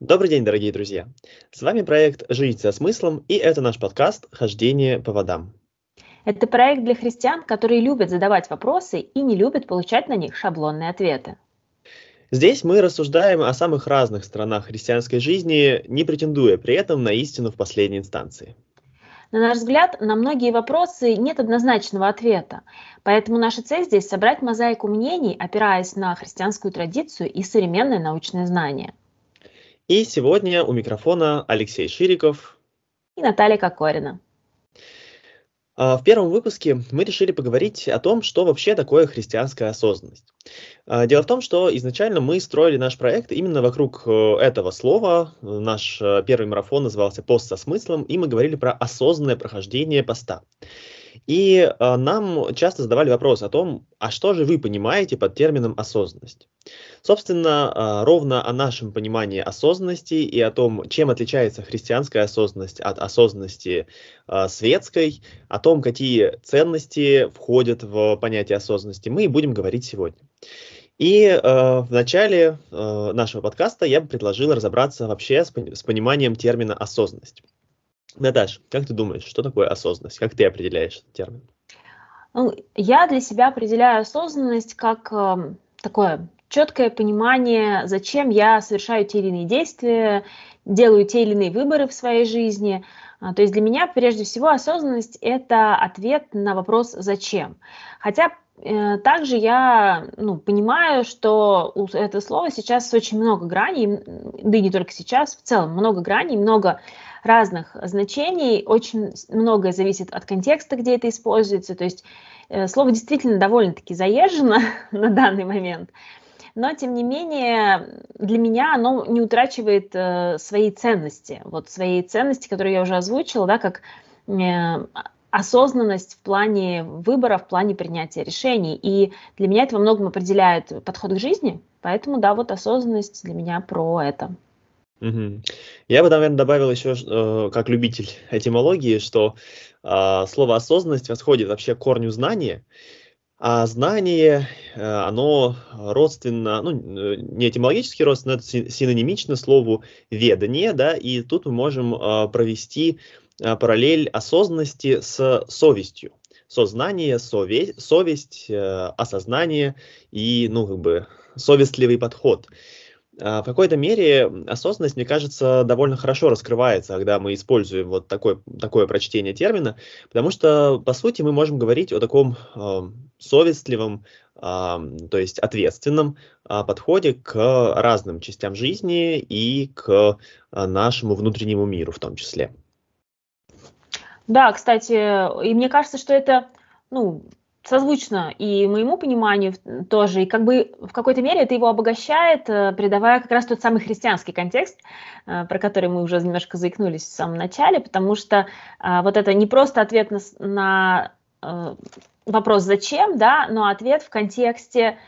Добрый день, дорогие друзья! С вами проект «Жить со смыслом» и это наш подкаст «Хождение по водам». Это проект для христиан, которые любят задавать вопросы и не любят получать на них шаблонные ответы. Здесь мы рассуждаем о самых разных сторонах христианской жизни, не претендуя при этом на истину в последней инстанции. На наш взгляд, на многие вопросы нет однозначного ответа, поэтому наша цель здесь собрать мозаику мнений, опираясь на христианскую традицию и современное научное знание – и сегодня у микрофона Алексей Шириков и Наталья Кокорина. А, в первом выпуске мы решили поговорить о том, что вообще такое христианская осознанность. А, дело в том, что изначально мы строили наш проект именно вокруг э, этого слова. Наш э, первый марафон назывался «Пост со смыслом», и мы говорили про осознанное прохождение поста. И э, нам часто задавали вопрос о том, а что же вы понимаете под термином осознанность? Собственно, э, ровно о нашем понимании осознанности и о том, чем отличается христианская осознанность от осознанности э, светской, о том, какие ценности входят в понятие осознанности, мы и будем говорить сегодня. И э, в начале э, нашего подкаста я бы предложил разобраться вообще с, с пониманием термина осознанность. Наташ, как ты думаешь, что такое осознанность? Как ты определяешь этот термин? Ну, я для себя определяю осознанность как э, такое четкое понимание, зачем я совершаю те или иные действия, делаю те или иные выборы в своей жизни. А, то есть для меня прежде всего осознанность это ответ на вопрос зачем. Хотя э, также я ну, понимаю, что у этого слова сейчас очень много граней, да и не только сейчас, в целом много граней, много разных значений, очень многое зависит от контекста, где это используется, то есть э, слово действительно довольно-таки заезжено на данный момент, но тем не менее для меня оно не утрачивает э, своей ценности, вот своей ценности, которую я уже озвучила, да, как э, осознанность в плане выбора, в плане принятия решений. И для меня это во многом определяет подход к жизни, поэтому, да, вот осознанность для меня про это. Мгм. Я бы, наверное, добавил еще, э, как любитель этимологии, что а, слово осознанность восходит вообще к корню знания, а знание, э, оно родственно, ну, э, не этимологически родственно, это синонимично слову ведание, да, и тут мы можем а, провести а, параллель осознанности с совестью. Сознание, совесть, совесть, осознание и, ну, как бы, совестливый подход. А, в какой-то мере осознанность, мне кажется, довольно хорошо раскрывается, когда мы используем вот такое, такое прочтение термина, потому что, по сути, мы можем говорить о таком э, совестливом, э, то есть ответственном э, подходе к разным частям жизни и к нашему внутреннему миру в том числе. Да, кстати, и мне кажется, что это, ну, созвучно и моему пониманию тоже, и как бы в какой-то мере это его обогащает, э, придавая как раз тот самый христианский контекст, э, про который мы уже немножко заикнулись в самом начале, потому что э, вот это не просто ответ на, на вопрос «зачем?», да, но ответ в контексте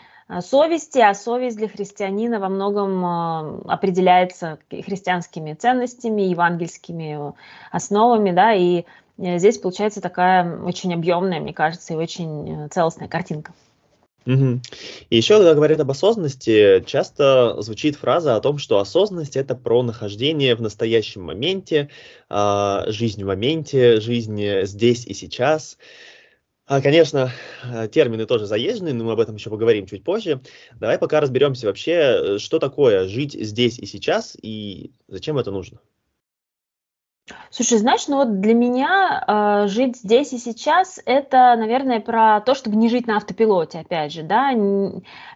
совести, а совесть для христианина во многом определяется христианскими ценностями, евангельскими основами, да, и здесь получается такая очень объемная, мне кажется, и очень э, целостная картинка. Угу. И еще, когда говорят об осознанности, часто звучит фраза о том, что осознанность это про нахождение в настоящем моменте, э, жизнь в моменте, жизнь здесь и сейчас. А, конечно, э, термины тоже заезженные, но мы об этом еще поговорим чуть позже. Давай пока разберемся вообще, что такое жить здесь и сейчас и зачем это нужно. Слушай, знаешь, ну вот для меня э, жить здесь и сейчас это, наверное, про то, чтобы не жить на автопилоте, опять же, да.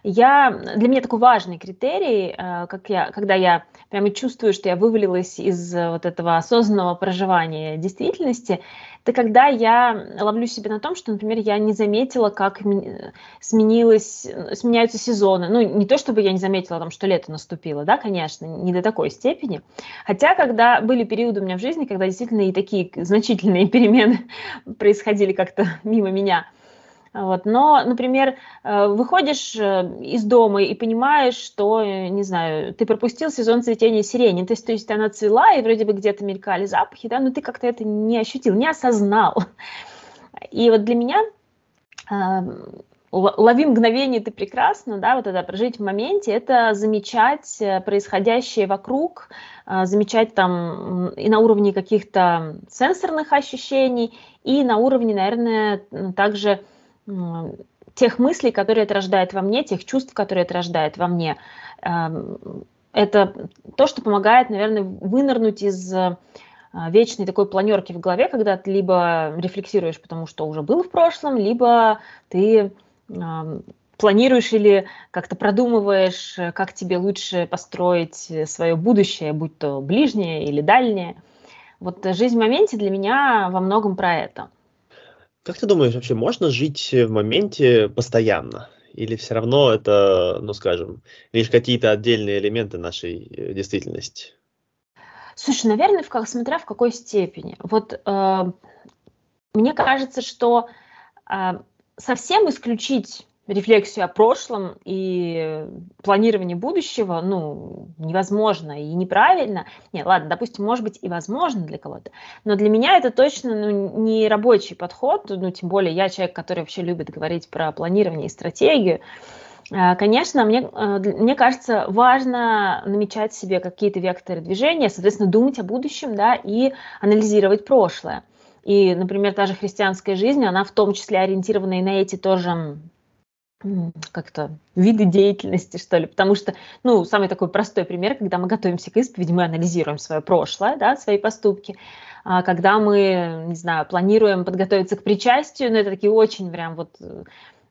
Я для меня такой важный критерий, э, как я, когда я прямо чувствую, что я вывалилась из э, вот этого осознанного проживания действительности, это когда я ловлю себя на том, что, например, я не заметила, как сменилось, сменяются сезоны. Ну, не то чтобы я не заметила, там, что лето наступило, да, конечно, не до такой степени. Хотя, когда были периоды у меня в жизни, когда действительно и такие значительные перемены происходили как-то мимо меня – вот. Но, например, э, выходишь э, из дома и понимаешь, что, э, не знаю, ты пропустил сезон цветения сирени, то есть, то есть она цвела, и вроде бы где-то мелькали запахи, да, но ты как-то это не ощутил, не осознал. И вот для меня лови мгновение, ты прекрасно, да, вот это прожить в моменте, это замечать происходящее вокруг, замечать там и на уровне каких-то сенсорных ощущений, и на уровне, наверное, также тех мыслей, которые это рождает во мне, тех чувств, которые это рождает во мне. Эм, это то, что помогает, наверное, вынырнуть из э, вечной такой планерки в голове, когда ты либо рефлексируешь, потому что уже был в прошлом, либо ты планируешь или как-то продумываешь, э, как тебе лучше построить свое будущее, будь то ближнее или дальнее. Вот жизнь в моменте для меня во многом про это. Как ты думаешь, вообще можно жить в моменте постоянно? Или все равно это, ну скажем, лишь какие-то отдельные элементы нашей э, действительности? Слушай, наверное, в, смотря в какой степени. Вот э, мне кажется, что э, совсем исключить рефлексию о прошлом и планирование будущего, ну, невозможно и неправильно. Не, ладно, допустим, может быть и возможно для кого-то, но для меня это точно ну, не рабочий подход, ну, тем более я человек, который вообще любит говорить про планирование и стратегию. А, конечно, мне, а, мне кажется, важно намечать себе какие-то векторы движения, соответственно, думать о будущем, да, и анализировать прошлое. И, например, та же христианская жизнь, она в том числе ориентирована и на эти тоже как-то виды деятельности, что ли, потому что, ну, самый такой простой пример, когда мы готовимся к исповеди, мы анализируем свое прошлое, да, свои поступки, а когда мы, не знаю, планируем подготовиться к причастию, ну, это такие очень прям вот э,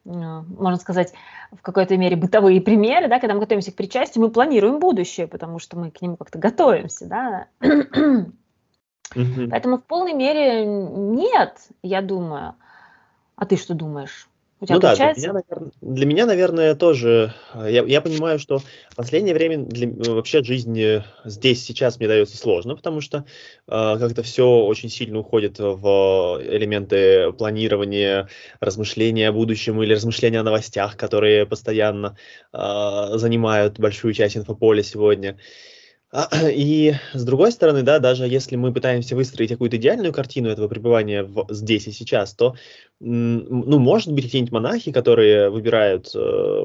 можно сказать, в какой-то мере бытовые примеры, да, когда мы готовимся к причастию, мы планируем будущее, потому что мы к нему как-то готовимся, да. Поэтому в полной мере нет, я думаю. А ты что думаешь? У тебя ну получается? да, для меня, наверное, для меня, наверное, тоже. Э, я, я понимаю, что в последнее время для, э, вообще жизнь э, здесь сейчас мне дается сложно, потому что э, как-то все очень сильно уходит в элементы планирования, размышления о будущем или размышления о новостях, которые постоянно э, занимают большую часть инфополя сегодня. А, и с другой стороны, да, даже если мы пытаемся выстроить какую-то идеальную картину этого пребывания в, здесь и сейчас, то, ну, может быть, какие-нибудь монахи, которые выбирают э,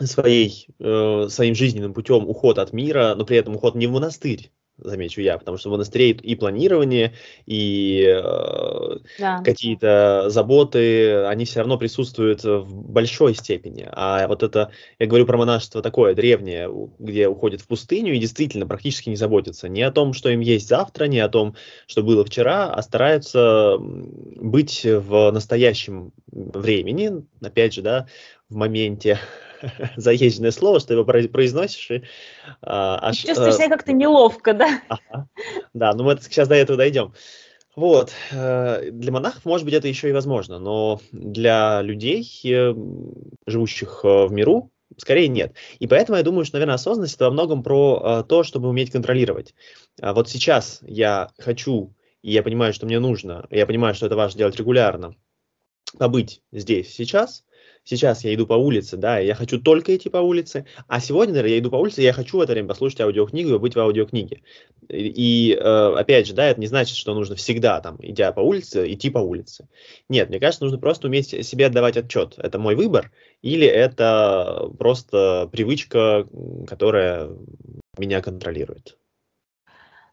своей, э, своим жизненным путем уход от мира, но при этом уход не в монастырь, замечу я, потому что в монастыре и планирование, и э, да. какие-то заботы, они все равно присутствуют в большой степени. А вот это, я говорю про монашество такое древнее, где уходят в пустыню и действительно практически не заботятся ни о том, что им есть завтра, ни о том, что было вчера, а стараются быть в настоящем времени, опять же, да, в моменте, заезженное слово, что его произносишь и а, аж, чувствуешь себя как-то неловко, да? Ага. Да, ну мы сейчас до этого дойдем. Вот, э, для монахов, может быть, это еще и возможно, но для людей, э, живущих э, в миру, скорее нет. И поэтому я думаю, что, наверное, осознанность это во многом про то, чтобы уметь контролировать. А вот сейчас я хочу, и я понимаю, что мне нужно, я понимаю, что это важно делать регулярно, побыть здесь, сейчас, сейчас я иду по улице, да, и я хочу только идти по улице, а сегодня, наверное, я иду по улице, и я хочу в это время послушать аудиокнигу и быть в аудиокниге. И, и э, опять же, да, это не значит, что нужно всегда, там, идя по улице, идти по улице. Нет, мне кажется, нужно просто уметь себе отдавать отчет. Это мой выбор или это просто привычка, которая меня контролирует.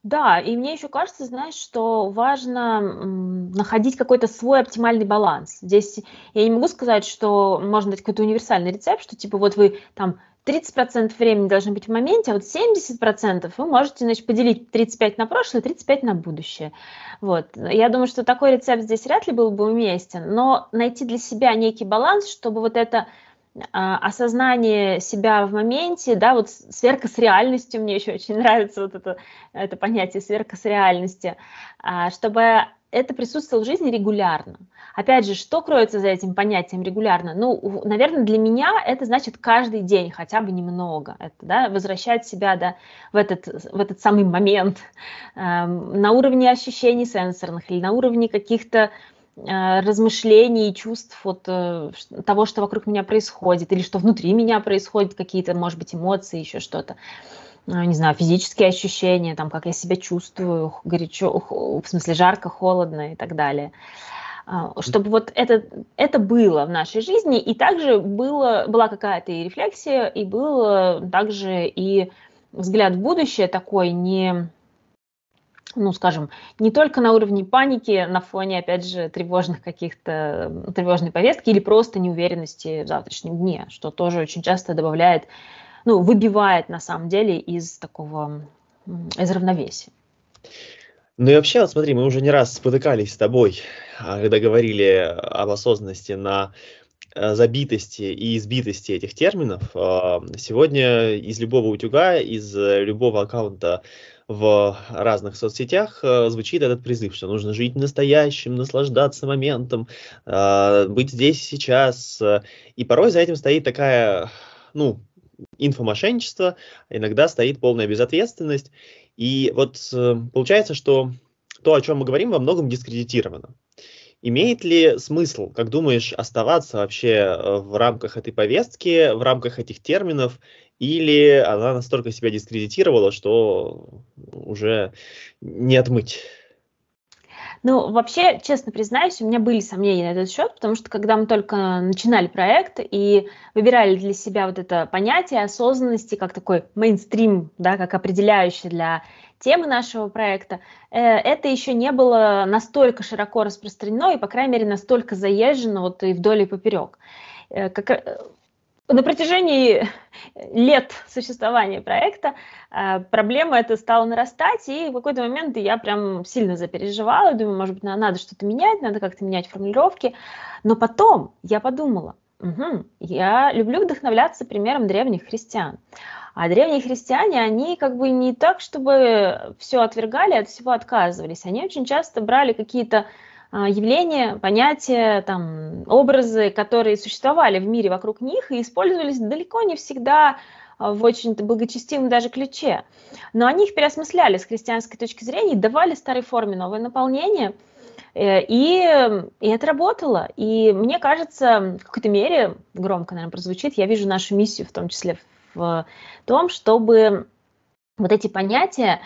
Да, и мне еще кажется, знаешь, что важно находить какой-то свой оптимальный баланс. Здесь я не могу сказать, что можно дать какой-то универсальный рецепт, что типа вот вы там 30% времени должны быть в моменте, а вот 70% вы можете значит, поделить 35 на прошлое, 35 на будущее. Вот. Я думаю, что такой рецепт здесь вряд ли был бы уместен, но найти для себя некий баланс, чтобы вот это осознание себя в моменте, да, вот сверка с реальностью, мне еще очень нравится вот это, это понятие сверка с реальностью, а, чтобы это присутствовало в жизни регулярно. Опять же, что кроется за этим понятием регулярно? Ну, наверное, для меня это значит каждый день хотя бы немного. Это, да, возвращать себя да, в, этот, в этот самый момент э, на уровне ощущений сенсорных или на уровне каких-то Э, размышлений и чувств от э, того, что вокруг меня происходит, или что внутри меня происходит, какие-то, может быть, эмоции, еще что-то э, не знаю, физические ощущения, там, как я себя чувствую, горячо, в смысле жарко, холодно и так далее. Чтобы вот это, это было в нашей жизни, и также было, была какая-то и рефлексия, и был также и взгляд в будущее такой не, ну, скажем, не только на уровне паники, на фоне, опять же, тревожных каких-то, тревожной повестки или просто неуверенности в завтрашнем дне, что тоже очень часто добавляет, ну, выбивает на самом деле из такого, из равновесия. Ну и вообще, вот смотри, мы уже не раз спотыкались с тобой, а, когда говорили об осознанности на э, забитости и избитости этих терминов. А, сегодня из любого утюга, из любого аккаунта в разных соцсетях э, звучит этот призыв, что нужно жить настоящим, наслаждаться моментом, а, быть здесь сейчас. И порой за этим стоит такая, ну, инфомошенничество, иногда стоит полная безответственность. И вот э, получается, что то, о чем мы говорим, во многом дискредитировано. Имеет ли смысл, как думаешь, оставаться вообще э, в рамках этой повестки, в рамках этих терминов, или она настолько себя дискредитировала, что уже не отмыть? Ну, вообще, честно признаюсь, у меня были сомнения на этот счет, потому что когда мы только начинали проект и выбирали для себя вот это понятие осознанности как такой мейнстрим, да, как определяющий для темы нашего проекта, э, это еще не было настолько широко распространено и, по крайней мере, настолько заезжено вот и вдоль и поперек. Э, как, э, на протяжении лет существования проекта э, проблема эта стала нарастать, и в какой-то момент я прям сильно запереживала, думаю, может быть, надо что-то менять, надо как-то менять формулировки. Но потом я подумала, угу, я люблю вдохновляться примером древних христиан. А древние христиане, они как бы не так, чтобы все отвергали, от всего отказывались. Они очень часто брали какие-то явления, понятия, там, образы, которые существовали в мире вокруг них и использовались далеко не всегда а, в очень благочестивом даже ключе. Но они их переосмысляли с христианской точки зрения давали старой форме новое наполнение. Э, и, и это работало. И мне кажется, в какой-то мере, громко, наверное, прозвучит, я вижу нашу миссию в том числе в том, чтобы вот эти понятия,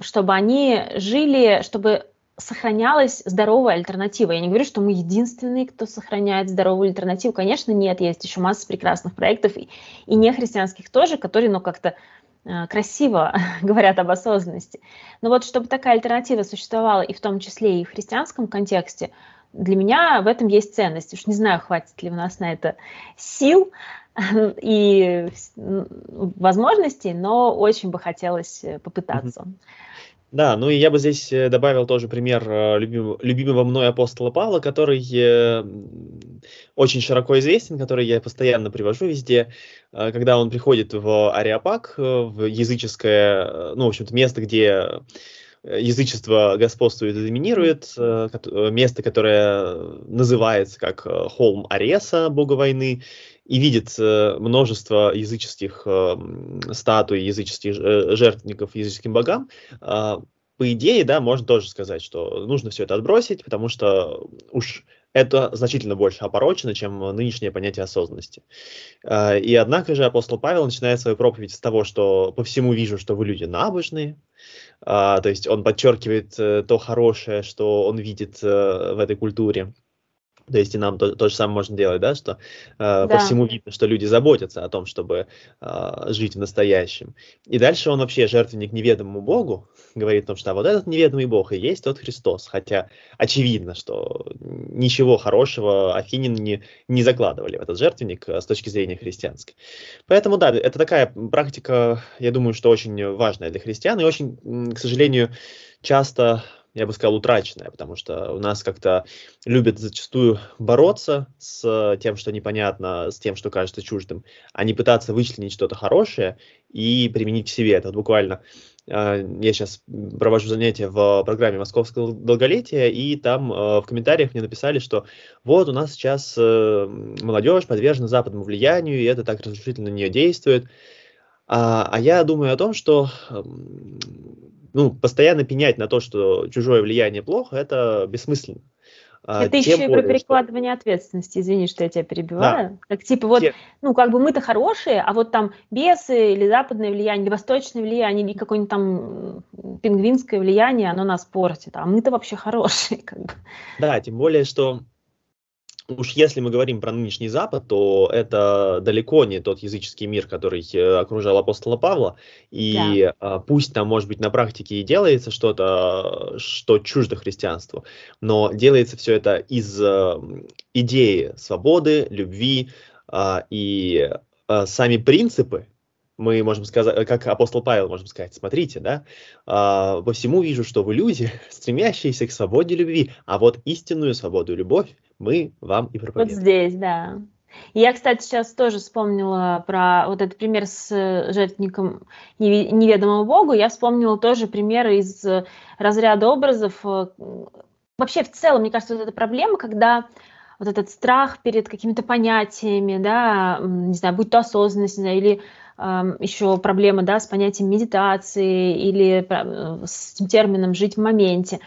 чтобы они жили, чтобы сохранялась здоровая альтернатива. Я не говорю, что мы единственные, кто сохраняет здоровую альтернативу. Конечно, нет, есть еще масса прекрасных проектов и, и нехристианских тоже, которые, ну, как-то э, красиво говорят об осознанности. Но вот чтобы такая альтернатива существовала и в том числе и в христианском контексте, для меня в этом есть ценность. Уж не знаю, хватит ли у нас на это сил и возможностей, но очень бы хотелось э, попытаться. Mm-hmm. Да, ну и я бы здесь э, добавил тоже пример э, любим, любимого мной апостола Павла, который э, очень широко известен, который я постоянно привожу везде, когда он приходит в Ариапак, в языческое, ну, в общем-то, место, где язычество господствует и доминирует, место, которое называется как холм Ареса, бога войны, и видит э, множество языческих э, статуй, языческих э, жертвенников языческим богам, а, по идее, да, можно тоже сказать, что нужно все это отбросить, потому что уж это значительно больше опорочено, чем нынешнее понятие осознанности. А, и однако же апостол Павел начинает свою проповедь с того, что по всему вижу, что вы люди набожные, а, то есть он подчеркивает то хорошее, что он видит в этой культуре, то есть и нам то, то же самое можно делать, да, что э, да. по всему видно, что люди заботятся о том, чтобы э, жить в настоящем. И дальше он вообще жертвенник неведомому Богу, говорит о том, что а вот этот неведомый Бог и есть тот Христос. Хотя очевидно, что ничего хорошего Афинин не, не закладывали в этот жертвенник э, с точки зрения христианской. Поэтому да, это такая практика, я думаю, что очень важная для христиан и очень, к сожалению, часто я бы сказал, утраченная, потому что у нас как-то любят зачастую бороться с тем, что непонятно, с тем, что кажется чуждым, а не пытаться вычленить что-то хорошее и применить в себе. Это вот буквально а, я сейчас провожу занятия в программе Московского долголетия, и там э, в комментариях мне написали, что вот у нас сейчас э, молодежь подвержена западному влиянию, и это так разрушительно на нее действует. А, а я думаю о том, что ну, постоянно пенять на то, что чужое влияние плохо, это бессмысленно. а, Это еще и про перекладывание что... ответственности, извини, что я тебя перебиваю. Да. Как типа вот, Те... ну как бы мы-то хорошие, а вот там бесы или западное влияние, или восточное влияние, или какое-нибудь там пингвинское влияние, оно нас портит, а мы-то вообще хорошие. Как бы. Да, тем более, что уж если мы говорим про нынешний Запад, то это далеко не тот языческий мир, который э, окружал апостола Павла. И да. А, пусть там, может быть, на практике и делается что-то, что чуждо христианству, но делается все это из э, идеи свободы, любви а, и а, сами принципы, мы можем сказать, как апостол Павел можем сказать, смотрите, да, по всему вижу, что вы люди, стремящиеся к свободе любви, а вот истинную свободу и любовь мы вам и проповедуем. Вот здесь, да. Я, кстати, сейчас тоже вспомнила про вот этот пример с жертвенником неведомого Богу. Я вспомнила тоже примеры из разряда образов. Вообще, в целом, мне кажется, вот эта проблема, когда вот этот страх перед какими-то понятиями, да, не знаю, будь то осознанность, не знаю, или еще проблема да, с понятием медитации или э, с термином «жить в моменте».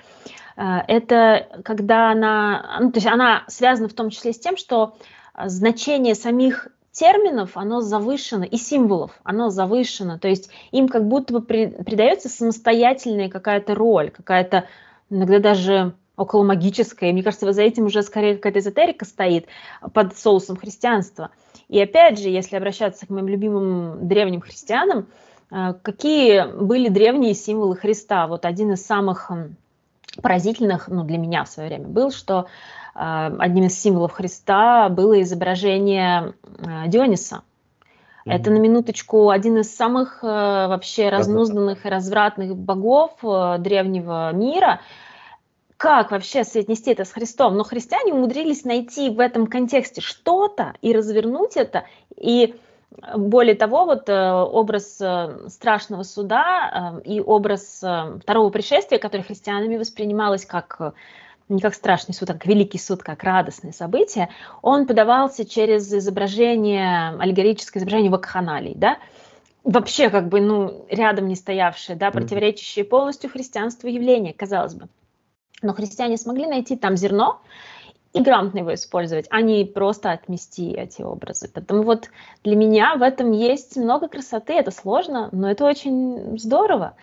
Э, это когда она, ну, то есть она связана в том числе с тем, что э, значение самих терминов, оно завышено, и символов, оно завышено, то есть им как будто бы при, придается самостоятельная какая-то роль, какая-то иногда даже около магическая. Мне кажется, за этим уже скорее какая-то эзотерика стоит под соусом христианства. И опять же, если обращаться к моим любимым древним христианам, э, какие были древние символы Христа? Вот один из самых поразительных, ну, для меня в свое время был, что э, одним из символов Христа было изображение э, Диониса. Mm-hmm. Это на минуточку один из самых вообще разнузданных и развратных богов древнего мира как вообще соотнести это с Христом. Но христиане умудрились найти в этом контексте что-то и развернуть это. И э, более того, вот э, образ э, страшного суда и образ второго пришествия, который христианами воспринималось как не как страшный суд, а как великий суд, как радостное событие, он подавался через изображение, аллегорическое изображение вакханалий, да, вообще как бы, ну, рядом не стоявшее, да, противоречащее полностью христианству явление, казалось бы. Но христиане смогли найти там зерно и грамотно его использовать, а не просто отмести эти образы. Поэтому вот для меня в этом есть много красоты, это сложно, но это очень здорово.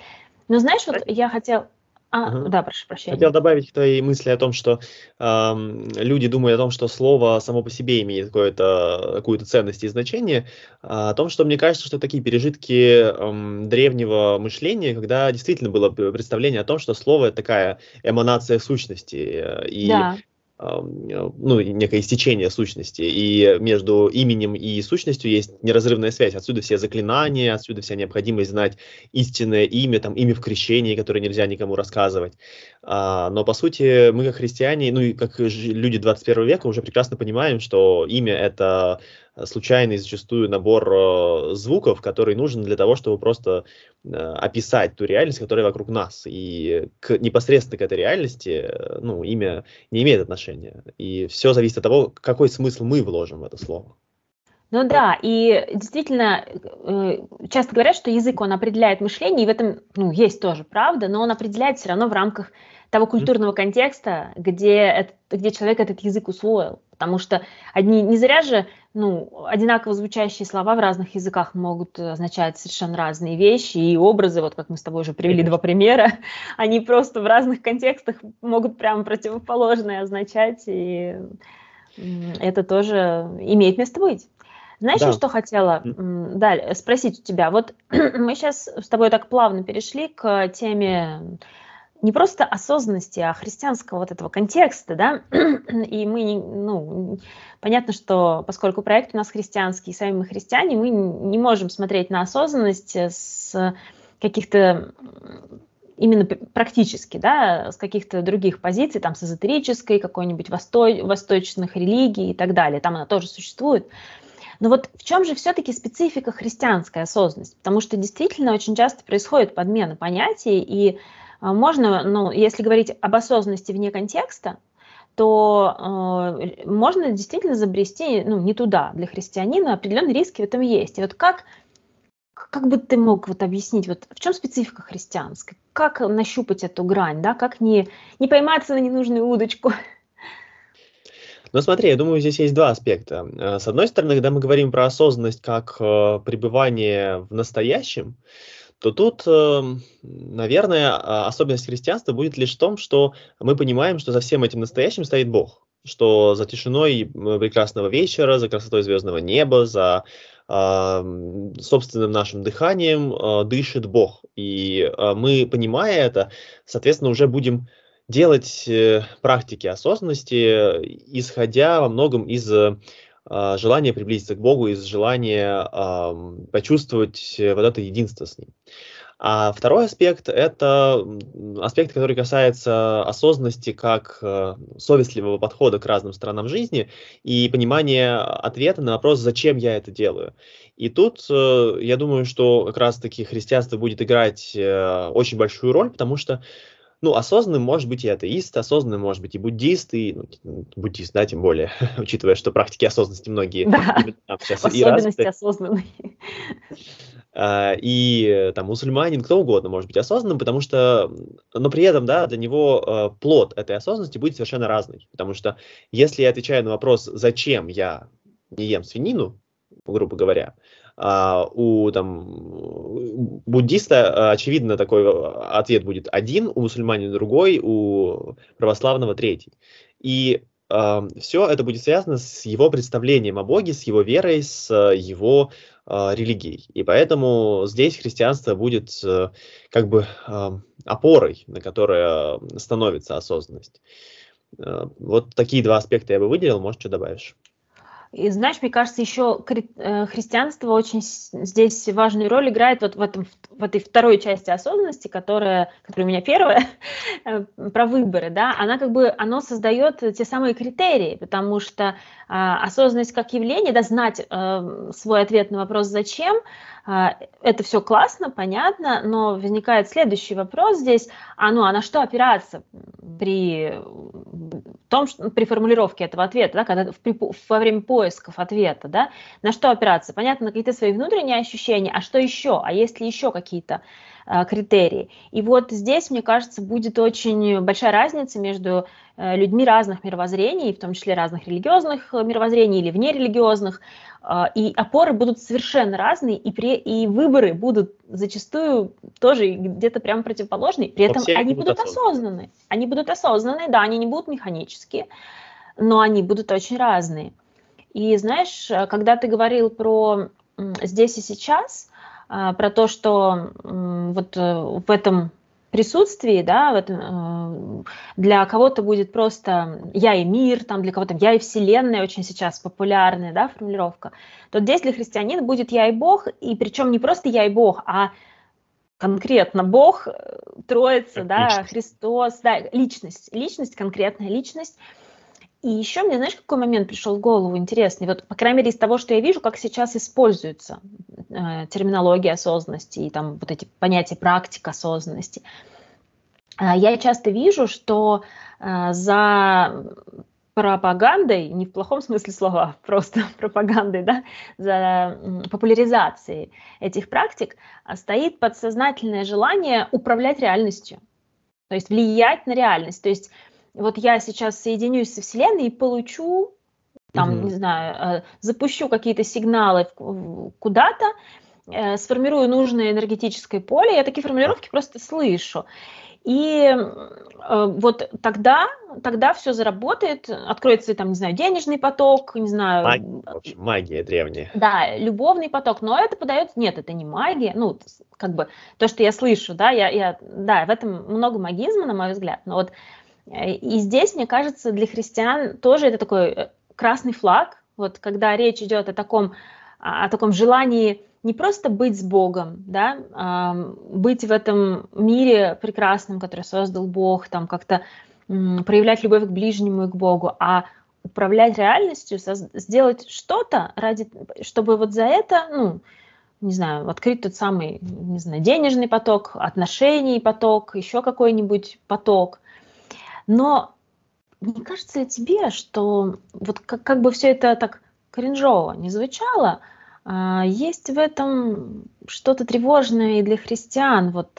Но знаешь, вот я хотела... А, угу. да, прошу прощения. Хотел добавить к твоей мысли о том, что э, люди думают о том, что слово само по себе имеет какую-то ценность и значение, а о том, что мне кажется, что такие пережитки э, древнего мышления, когда действительно было представление о том, что слово это такая эманация сущности, э, и да ну, некое истечение сущности, и между именем и сущностью есть неразрывная связь. Отсюда все заклинания, отсюда вся необходимость знать истинное имя, там, имя в крещении, которое нельзя никому рассказывать. А, но, по сути, мы как христиане, ну и как люди 21 века уже прекрасно понимаем, что имя — это случайный зачастую набор э, звуков, который нужен для того, чтобы просто э, описать ту реальность, которая вокруг нас. И к, непосредственно к этой реальности э, ну, имя не имеет отношения. И все зависит от того, какой смысл мы вложим в это слово. Ну да, и действительно, часто говорят, что язык, он определяет мышление, и в этом, ну, есть тоже правда, но он определяет все равно в рамках того культурного контекста, где, где человек этот язык усвоил. Потому что одни не зря же ну, одинаково звучащие слова в разных языках могут означать совершенно разные вещи и образы, вот как мы с тобой уже привели два примера, они просто в разных контекстах могут прямо противоположные означать, и это тоже имеет место быть. Знаешь, да. что хотела да, спросить у тебя? Вот мы сейчас с тобой так плавно перешли к теме не просто осознанности, а христианского вот этого контекста, да, и мы, ну, понятно, что поскольку проект у нас христианский, сами мы христиане, мы не можем смотреть на осознанность с каких-то именно практически, да, с каких-то других позиций, там, с эзотерической, какой-нибудь восто- восточных религий и так далее, там она тоже существует. Но вот в чем же все-таки специфика христианской осознанности? Потому что действительно очень часто происходит подмена понятий, и можно, ну, если говорить об осознанности вне контекста, то э, можно действительно забрести ну, не туда для христианина, определенные риски в этом есть. И вот как, как бы ты мог вот объяснить, вот в чем специфика христианской? Как нащупать эту грань, да? как не, не пойматься на ненужную удочку? Ну смотри, я думаю, здесь есть два аспекта. Э, с одной стороны, когда мы говорим про осознанность как э, пребывание в настоящем, то тут, эм, наверное, а, особенность христианства будет лишь в том, что мы понимаем, что за всем этим настоящим стоит Бог, что за тишиной прекрасного вечера, за красотой звездного неба, за собственным нашим дыханием э, дышит Бог. И э, мы, понимая это, соответственно, уже будем делать э, практики осознанности, исходя во многом из желания приблизиться к Богу, из желания э, почувствовать вот это единство с Ним. А второй аспект – это аспект, который касается осознанности как э, совестливого подхода к разным сторонам жизни и понимания ответа на вопрос, зачем я это делаю. И тут э, я думаю, что как раз-таки христианство будет играть э, очень большую роль, потому что ну, осознанным может быть и атеист, осознанным может быть и буддист, и ну, буддист, да, тем более, учитывая, что практики осознанности многие да, там, сейчас особенности и осознанные. А, и там мусульманин, кто угодно может быть осознанным, потому что, но при этом, да, для него а, плод этой осознанности будет совершенно разный, потому что если я отвечаю на вопрос, зачем я не ем свинину, грубо говоря, а, у там буддиста, очевидно, такой ответ будет один, у мусульманина другой, у православного третий. И э, все это будет связано с его представлением о Боге, с его верой, с его э, религией. И поэтому здесь христианство будет как бы опорой, на которой становится осознанность. Вот такие два аспекта я бы выделил, может, что добавишь? И знаешь, мне кажется, еще э, христианство очень здесь важную роль играет вот в, этом, в этой второй части осознанности, которая, которая у меня первая, э, про выборы, да, она как бы, оно создает те самые критерии, потому что осознанность как явление, да, знать э, свой ответ на вопрос «зачем», а, это все классно, понятно, но возникает следующий вопрос здесь, а ну а на что опираться при том, что, при формулировке этого ответа, да, когда в, при, во время поисков ответа, да, на что опираться? Понятно, на какие-то свои внутренние ощущения, а что еще? А есть ли еще какие-то а, критерии? И вот здесь, мне кажется, будет очень большая разница между Э, людьми разных мировоззрений, в том числе разных религиозных э, мировоззрений или внерелигиозных, э, и опоры будут совершенно разные, и, при, и выборы будут зачастую тоже где-то прямо противоположные, при этом они будут осознаны. Они будут осознаны, да, они не будут механические, но они будут очень разные. И знаешь, когда ты говорил про здесь и сейчас, про то, что вот в этом присутствии, да, в этом, э, для кого-то будет просто «я и мир», там, для кого-то «я и вселенная» очень сейчас популярная да, формулировка, то здесь для христианина будет «я и Бог», и причем не просто «я и Бог», а конкретно Бог, э, Троица, да, Христос, да, личность, личность, конкретная личность – и еще мне, знаешь, какой момент пришел в голову интересный? Вот, по крайней мере, из того, что я вижу, как сейчас используется э, терминология осознанности и там вот эти понятия практик осознанности. Э, я часто вижу, что э, за пропагандой, не в плохом смысле слова, просто пропагандой, да, за популяризацией этих практик э, стоит подсознательное желание управлять реальностью, то есть влиять на реальность. То есть вот я сейчас соединюсь со Вселенной и получу, там, угу. не знаю, э, запущу какие-то сигналы куда-то, э, сформирую нужное энергетическое поле, я такие формулировки просто слышу. И э, вот тогда, тогда все заработает, откроется там, не знаю, денежный поток, не знаю. Магия, в общем, магия древняя. Да, любовный поток, но это подается, нет, это не магия, ну, как бы то, что я слышу, да, я, я, да, в этом много магизма, на мой взгляд, но вот и здесь, мне кажется, для христиан тоже это такой э, красный флаг, вот когда речь идет о таком, о таком желании не просто быть с Богом, да, а быть в этом мире прекрасном, который создал Бог, там как-то проявлять любовь к ближнему и к Богу, а управлять реальностью, сделать что-то ради, чтобы вот за это, ну, не знаю, открыть тот самый, не знаю, денежный поток, отношений поток, еще какой-нибудь поток – но не кажется ли тебе, что вот как, как бы все это так кринжово не звучало, а, есть в этом что-то тревожное и для христиан, вот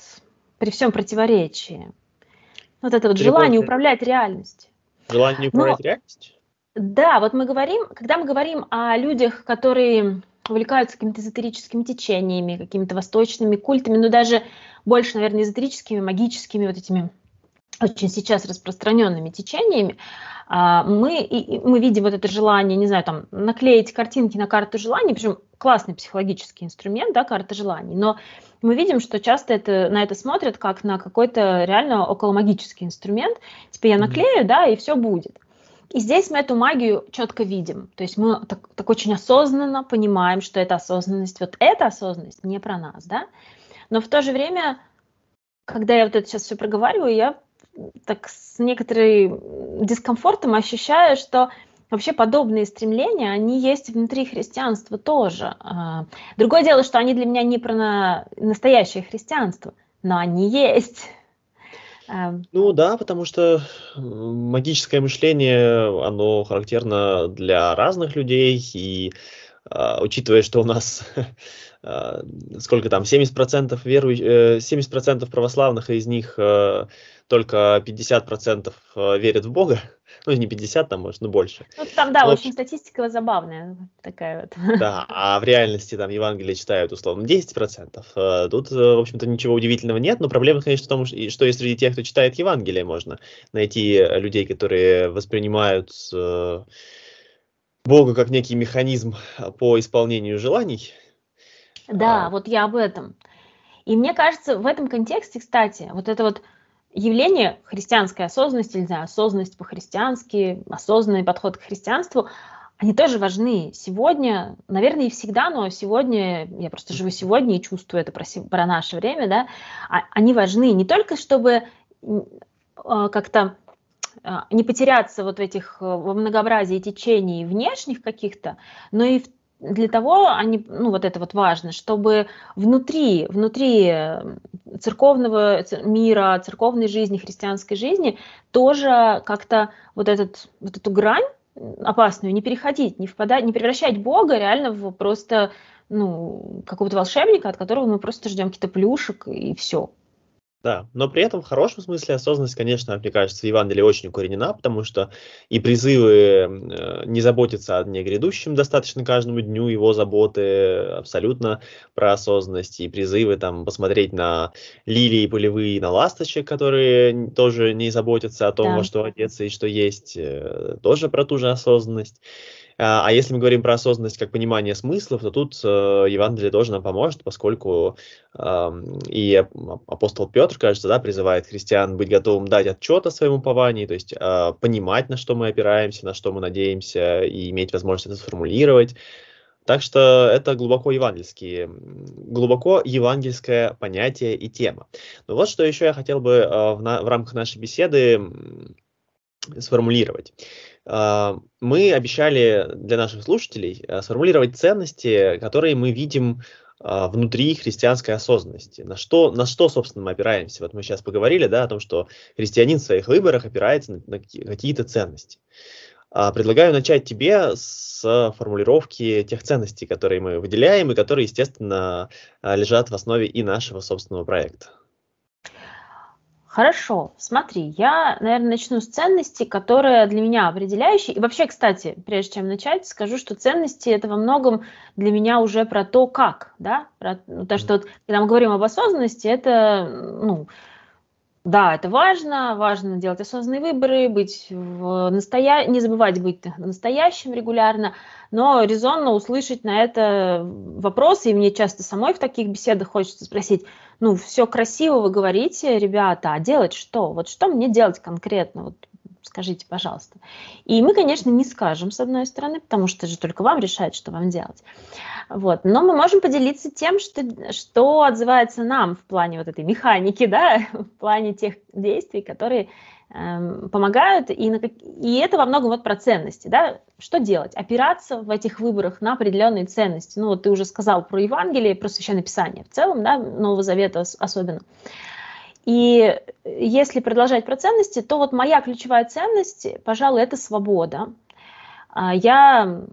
при всем противоречии. Вот это вот желание управлять реальностью. Желание управлять Но, реальностью? Да, вот мы говорим, когда мы говорим о людях, которые увлекаются какими-то эзотерическими течениями, какими-то восточными культами, но даже больше, наверное, эзотерическими, магическими вот этими очень сейчас распространенными течениями, а, мы, и, мы видим вот это желание, не знаю, там, наклеить картинки на карту желаний, причем классный психологический инструмент, да, карта желаний, но мы видим, что часто это, на это смотрят как на какой-то реально околомагический инструмент, типа я наклею, да, и все будет. И здесь мы эту магию четко видим. То есть мы так, так очень осознанно понимаем, что эта осознанность, вот эта осознанность не про нас, да. Но в то же время, когда я вот это сейчас все проговариваю, я так с некоторым дискомфортом ощущаю, что вообще подобные стремления, они есть внутри христианства тоже. А, другое дело, что они для меня не про настоящее христианство, но они есть. Эм. Ну да, потому что магическое мышление, оно характерно для разных людей, и Uh, учитывая, что у нас сколько там, 70% веру... 70% православных, и из них uh, только 50% верят в Бога, ну, не 50, там, может, ну, больше. Ну, там, да, Но, очень статистика забавная такая вот. Да, а в реальности там Евангелие читают, условно, 10%. Э, тут, э, в общем-то, ничего удивительного нет, но проблема, конечно, в том, что и среди тех, кто читает Евангелие, можно найти людей, которые воспринимают э, Бога как некий механизм по исполнению желаний. Да, а. вот я об этом. И мне кажется, в этом контексте, кстати, вот это вот явление христианской осознанности, не знаю, осознанность по-христиански, осознанный подход к христианству, они тоже важны. Сегодня, наверное, и всегда, но сегодня, я просто живу сегодня и чувствую это про, про наше время, да, а, они важны не только, чтобы а, как-то а, не потеряться вот в этих, во многообразии течений внешних каких-то, но и в для того они, ну вот это вот важно, чтобы внутри, внутри церковного мира, церковной жизни, христианской жизни тоже как-то вот, этот, вот эту грань опасную не переходить, не впадать, не превращать Бога реально в просто ну, какого-то волшебника, от которого мы просто ждем какие-то плюшек и все. Да, но при этом в хорошем смысле осознанность, конечно, мне кажется, в Евангелии очень укоренена, потому что и призывы э, не заботиться о дне грядущем достаточно каждому дню, его заботы абсолютно про осознанность, и призывы там посмотреть на лилии полевые, на ласточек, которые тоже не заботятся о том, да. во что одеться и что есть, э, тоже про ту же осознанность. А, а если мы говорим про осознанность как понимание смыслов, то тут э, Евангелие тоже нам поможет, поскольку и апостол Петр, кажется, да, призывает христиан быть готовым дать отчет о своем уповании, то есть э, понимать, на что мы опираемся, на что мы надеемся, и иметь возможность это сформулировать. Так что это глубоко евангельские, глубоко евангельское понятие и тема. Но вот что еще я хотел бы э, в, на, в рамках нашей беседы сформулировать. А, мы обещали для наших слушателей а, сформулировать ценности, которые мы видим а, внутри христианской осознанности. На что, на что, собственно, мы опираемся? Вот мы сейчас поговорили да, о том, что христианин в своих выборах опирается на, на какие-то ценности. Предлагаю начать тебе с формулировки тех ценностей, которые мы выделяем и которые, естественно, лежат в основе и нашего собственного проекта. Хорошо, смотри, я, наверное, начну с ценностей, которые для меня определяющие. И вообще, кстати, прежде чем начать, скажу, что ценности это во многом для меня уже про то, как, да, про ну, то, что вот, когда мы говорим об осознанности, это, ну, да, это важно, важно делать осознанные выборы, быть в настоя... не забывать быть настоящим регулярно, но резонно услышать на это вопросы, и мне часто самой в таких беседах хочется спросить, ну, все красиво вы говорите, ребята, а делать что? Вот что мне делать конкретно? Вот скажите, пожалуйста. И мы, конечно, не скажем, с одной стороны, потому что же только вам решать, что вам делать. Вот. Но мы можем поделиться тем, что, что отзывается нам в плане вот этой механики, да, в плане тех действий, которые эм, помогают, и, на, и это во многом вот про ценности, да, что делать? Опираться в этих выборах на определенные ценности. Ну, вот ты уже сказал про Евангелие, про Священное Писание в целом, да, Нового Завета особенно. И если продолжать про ценности, то вот моя ключевая ценность, пожалуй, это свобода. А, я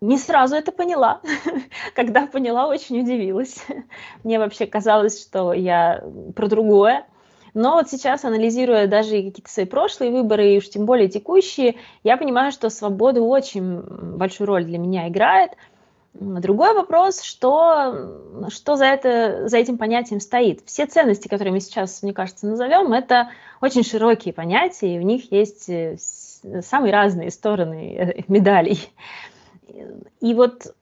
не сразу это поняла. Когда поняла, очень удивилась. Мне вообще казалось, что я про другое. Но вот сейчас, анализируя даже какие-то свои прошлые выборы, и уж тем более текущие, я понимаю, что свобода очень большую роль для меня играет. Другой вопрос, что, что за, это, за этим понятием стоит. Все ценности, которые мы сейчас, мне кажется, назовем, это очень широкие понятия, и в них есть э, самые разные стороны э, медалей. И вот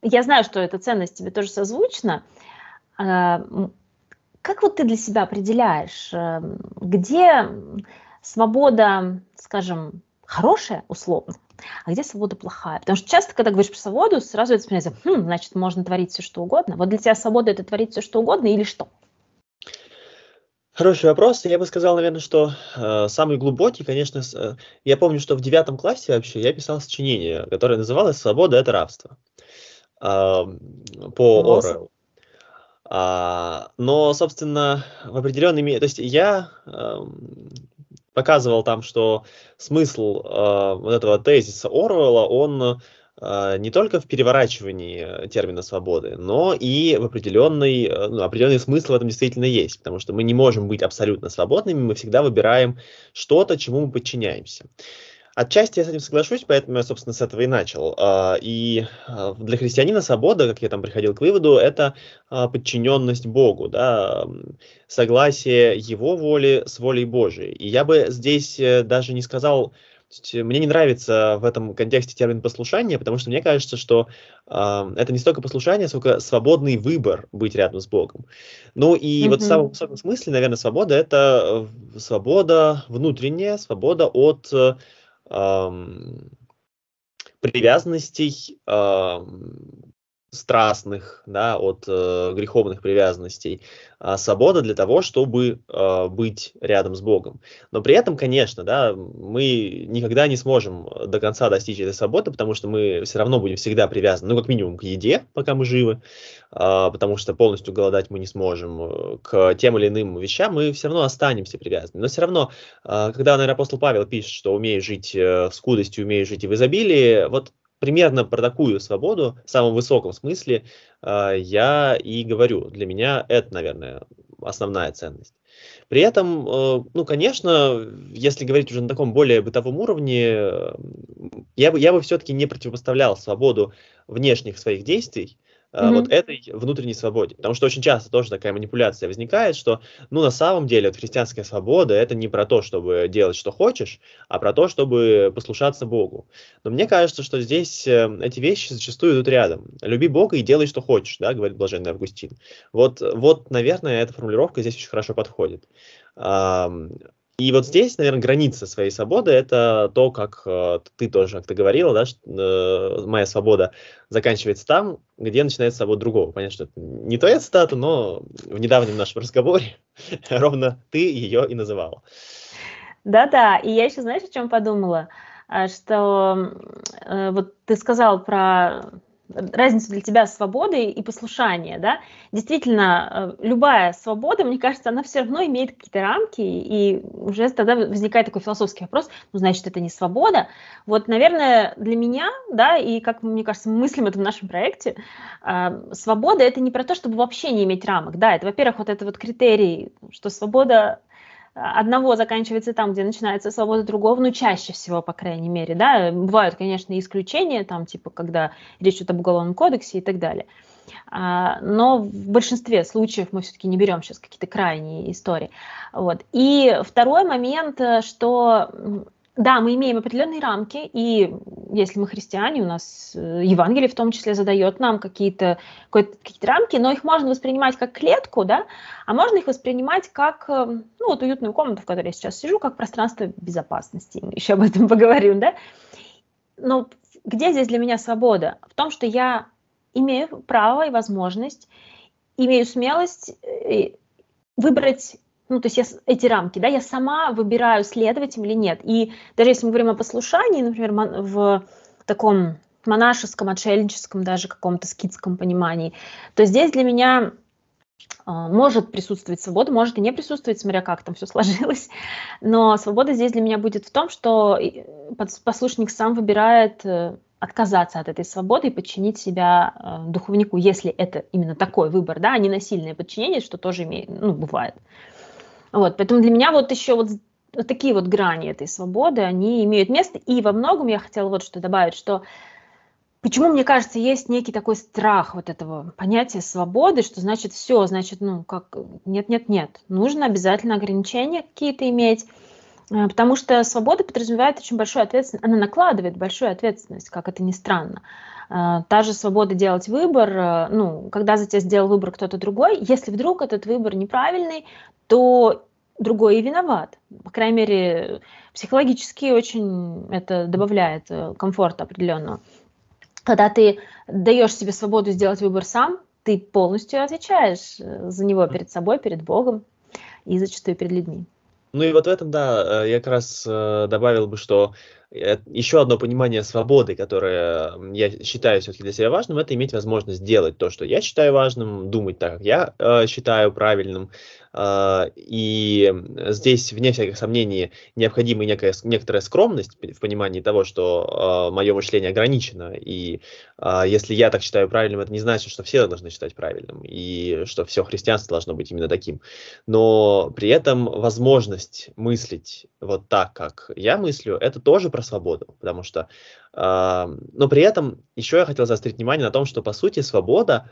я знаю, что эта ценность тебе тоже созвучна. А, как вот ты для себя определяешь, э, где свобода, скажем, хорошая, условно, а где свобода плохая? Потому что часто, когда говоришь про свободу, сразу это вспоминается, хм, значит, можно творить все, что угодно. Вот для тебя свобода – это творить все, что угодно или что? Хороший вопрос. Я бы сказал, наверное, что э, самый глубокий, конечно, с, э, я помню, что в девятом классе вообще я писал сочинение, которое называлось «Свобода – это рабство» э, по Орелу. А, но, собственно, в определенной мере, то есть я э, показывал там, что смысл э, вот этого тезиса Оруэлла, он э, не только в переворачивании термина свободы, но и в определенный, э, ну, определенный смысл в этом действительно есть, потому что мы не можем быть абсолютно свободными, мы всегда выбираем что-то, чему мы подчиняемся. Отчасти я с этим соглашусь, поэтому я, собственно, с этого и начал. А, и а, для христианина свобода, как я там приходил к выводу, это а, подчиненность Богу, да, согласие Его воли с волей Божией. И я бы здесь э, даже не сказал, мне не нравится в этом контексте термин послушание, потому что мне кажется, что э, это не столько послушание, сколько свободный выбор быть рядом с Богом. Ну и mm-hmm. вот в самом высоком смысле, наверное, свобода это э, свобода внутренняя, свобода от привязанностей страстных, да, от э, греховных привязанностей, а свобода для того, чтобы э, быть рядом с Богом. Но при этом, конечно, да, мы никогда не сможем до конца достичь этой свободы, потому что мы все равно будем всегда привязаны, ну, как минимум, к еде, пока мы живы, э, потому что полностью голодать мы не сможем. К тем или иным вещам мы все равно останемся привязаны. Но все равно, э, когда, наверное, апостол Павел пишет, что умеешь жить э, в скудости, умеешь жить и в изобилии, вот примерно про такую свободу в самом высоком смысле э, я и говорю. Для меня это, наверное, основная ценность. При этом, э, ну, конечно, если говорить уже на таком более бытовом уровне, э, я бы, я бы все-таки не противопоставлял свободу внешних своих действий mm-hmm. вот этой внутренней свободе. Потому что очень часто тоже такая манипуляция возникает, что, ну, на самом деле, вот христианская свобода это не про то, чтобы делать, что хочешь, а про то, чтобы послушаться Богу. Но мне кажется, что здесь э, эти вещи зачастую идут рядом. Люби Бога и делай, что хочешь, да, говорит блаженный Августин. Вот, вот, наверное, эта формулировка здесь очень хорошо подходит. И вот здесь, наверное, граница своей свободы – это то, как э, ты тоже, как ты говорила, да, что, э, моя свобода заканчивается там, где начинается свобода другого. Понятно, что это не твоя цитата, но в недавнем нашем разговоре ровно ты ее и называла. Да-да, и я еще, знаешь, о чем подумала? А, что э, вот ты сказал про разницу для тебя свободы и послушания, да, действительно, э, любая свобода, мне кажется, она все равно имеет какие-то рамки, и уже тогда возникает такой философский вопрос, ну, значит, это не свобода. Вот, наверное, для меня, да, и как, мне кажется, мы мыслим это в нашем проекте, э, свобода – это не про то, чтобы вообще не иметь рамок, да, это, во-первых, вот это вот критерий, что свобода одного заканчивается там, где начинается свобода другого, ну, чаще всего, по крайней мере, да, бывают, конечно, исключения, там, типа, когда речь идет об уголовном кодексе и так далее, а, но в большинстве случаев мы все-таки не берем сейчас какие-то крайние истории, вот, и второй момент, что да, мы имеем определенные рамки, и если мы христиане, у нас э, Евангелие в том числе задает нам какие-то какие рамки, но их можно воспринимать как клетку, да, а можно их воспринимать как, э, ну вот уютную комнату, в которой я сейчас сижу, как пространство безопасности, мы еще об этом поговорим, да. Но где здесь для меня свобода? В том, что я имею право и возможность, имею смелость э, выбрать ну, то есть я, эти рамки, да, я сама выбираю, следовать им или нет. И даже если мы говорим о послушании, например, в таком монашеском, отшельническом, даже каком-то скидском понимании, то здесь для меня а, может присутствовать свобода, может и не присутствовать, смотря как там все сложилось. Но свобода здесь для меня будет в том, что послушник сам выбирает э, отказаться от этой свободы и подчинить себя э, духовнику, если это именно такой выбор, да, а не насильное подчинение, что тоже имеет, ну, бывает. Вот, поэтому для меня вот еще вот, вот такие вот грани этой свободы, они имеют место. И во многом я хотела вот что добавить, что почему, мне кажется, есть некий такой страх вот этого понятия свободы, что значит все, значит, ну, как, нет-нет-нет, нужно обязательно ограничения какие-то иметь, э, потому что свобода подразумевает очень большую ответственность, она накладывает большую ответственность, как это ни странно. Э, та же свобода делать выбор, э, ну, когда за тебя сделал выбор кто-то другой, если вдруг этот выбор неправильный, то другой и виноват. По крайней мере, психологически очень это добавляет э, комфорта определенного. Когда ты даешь себе свободу сделать выбор сам, ты полностью отвечаешь за него перед собой, перед Богом и зачастую перед людьми. Ну и вот в этом, да, я как раз добавил бы, что Э, еще одно понимание свободы, которое я считаю все-таки для себя важным, это иметь возможность делать то, что я считаю важным, думать так, как я э, считаю правильным. Э, и здесь, вне всяких сомнений, необходима некая, некоторая скромность в понимании того, что э, мое мышление ограничено. И э, если я так считаю правильным, это не значит, что все должны считать правильным, и что все христианство должно быть именно таким. Но при этом возможность мыслить вот так, как я мыслю, это тоже про свободу, потому что, но при этом еще я хотел заострить внимание на том, что по сути свобода,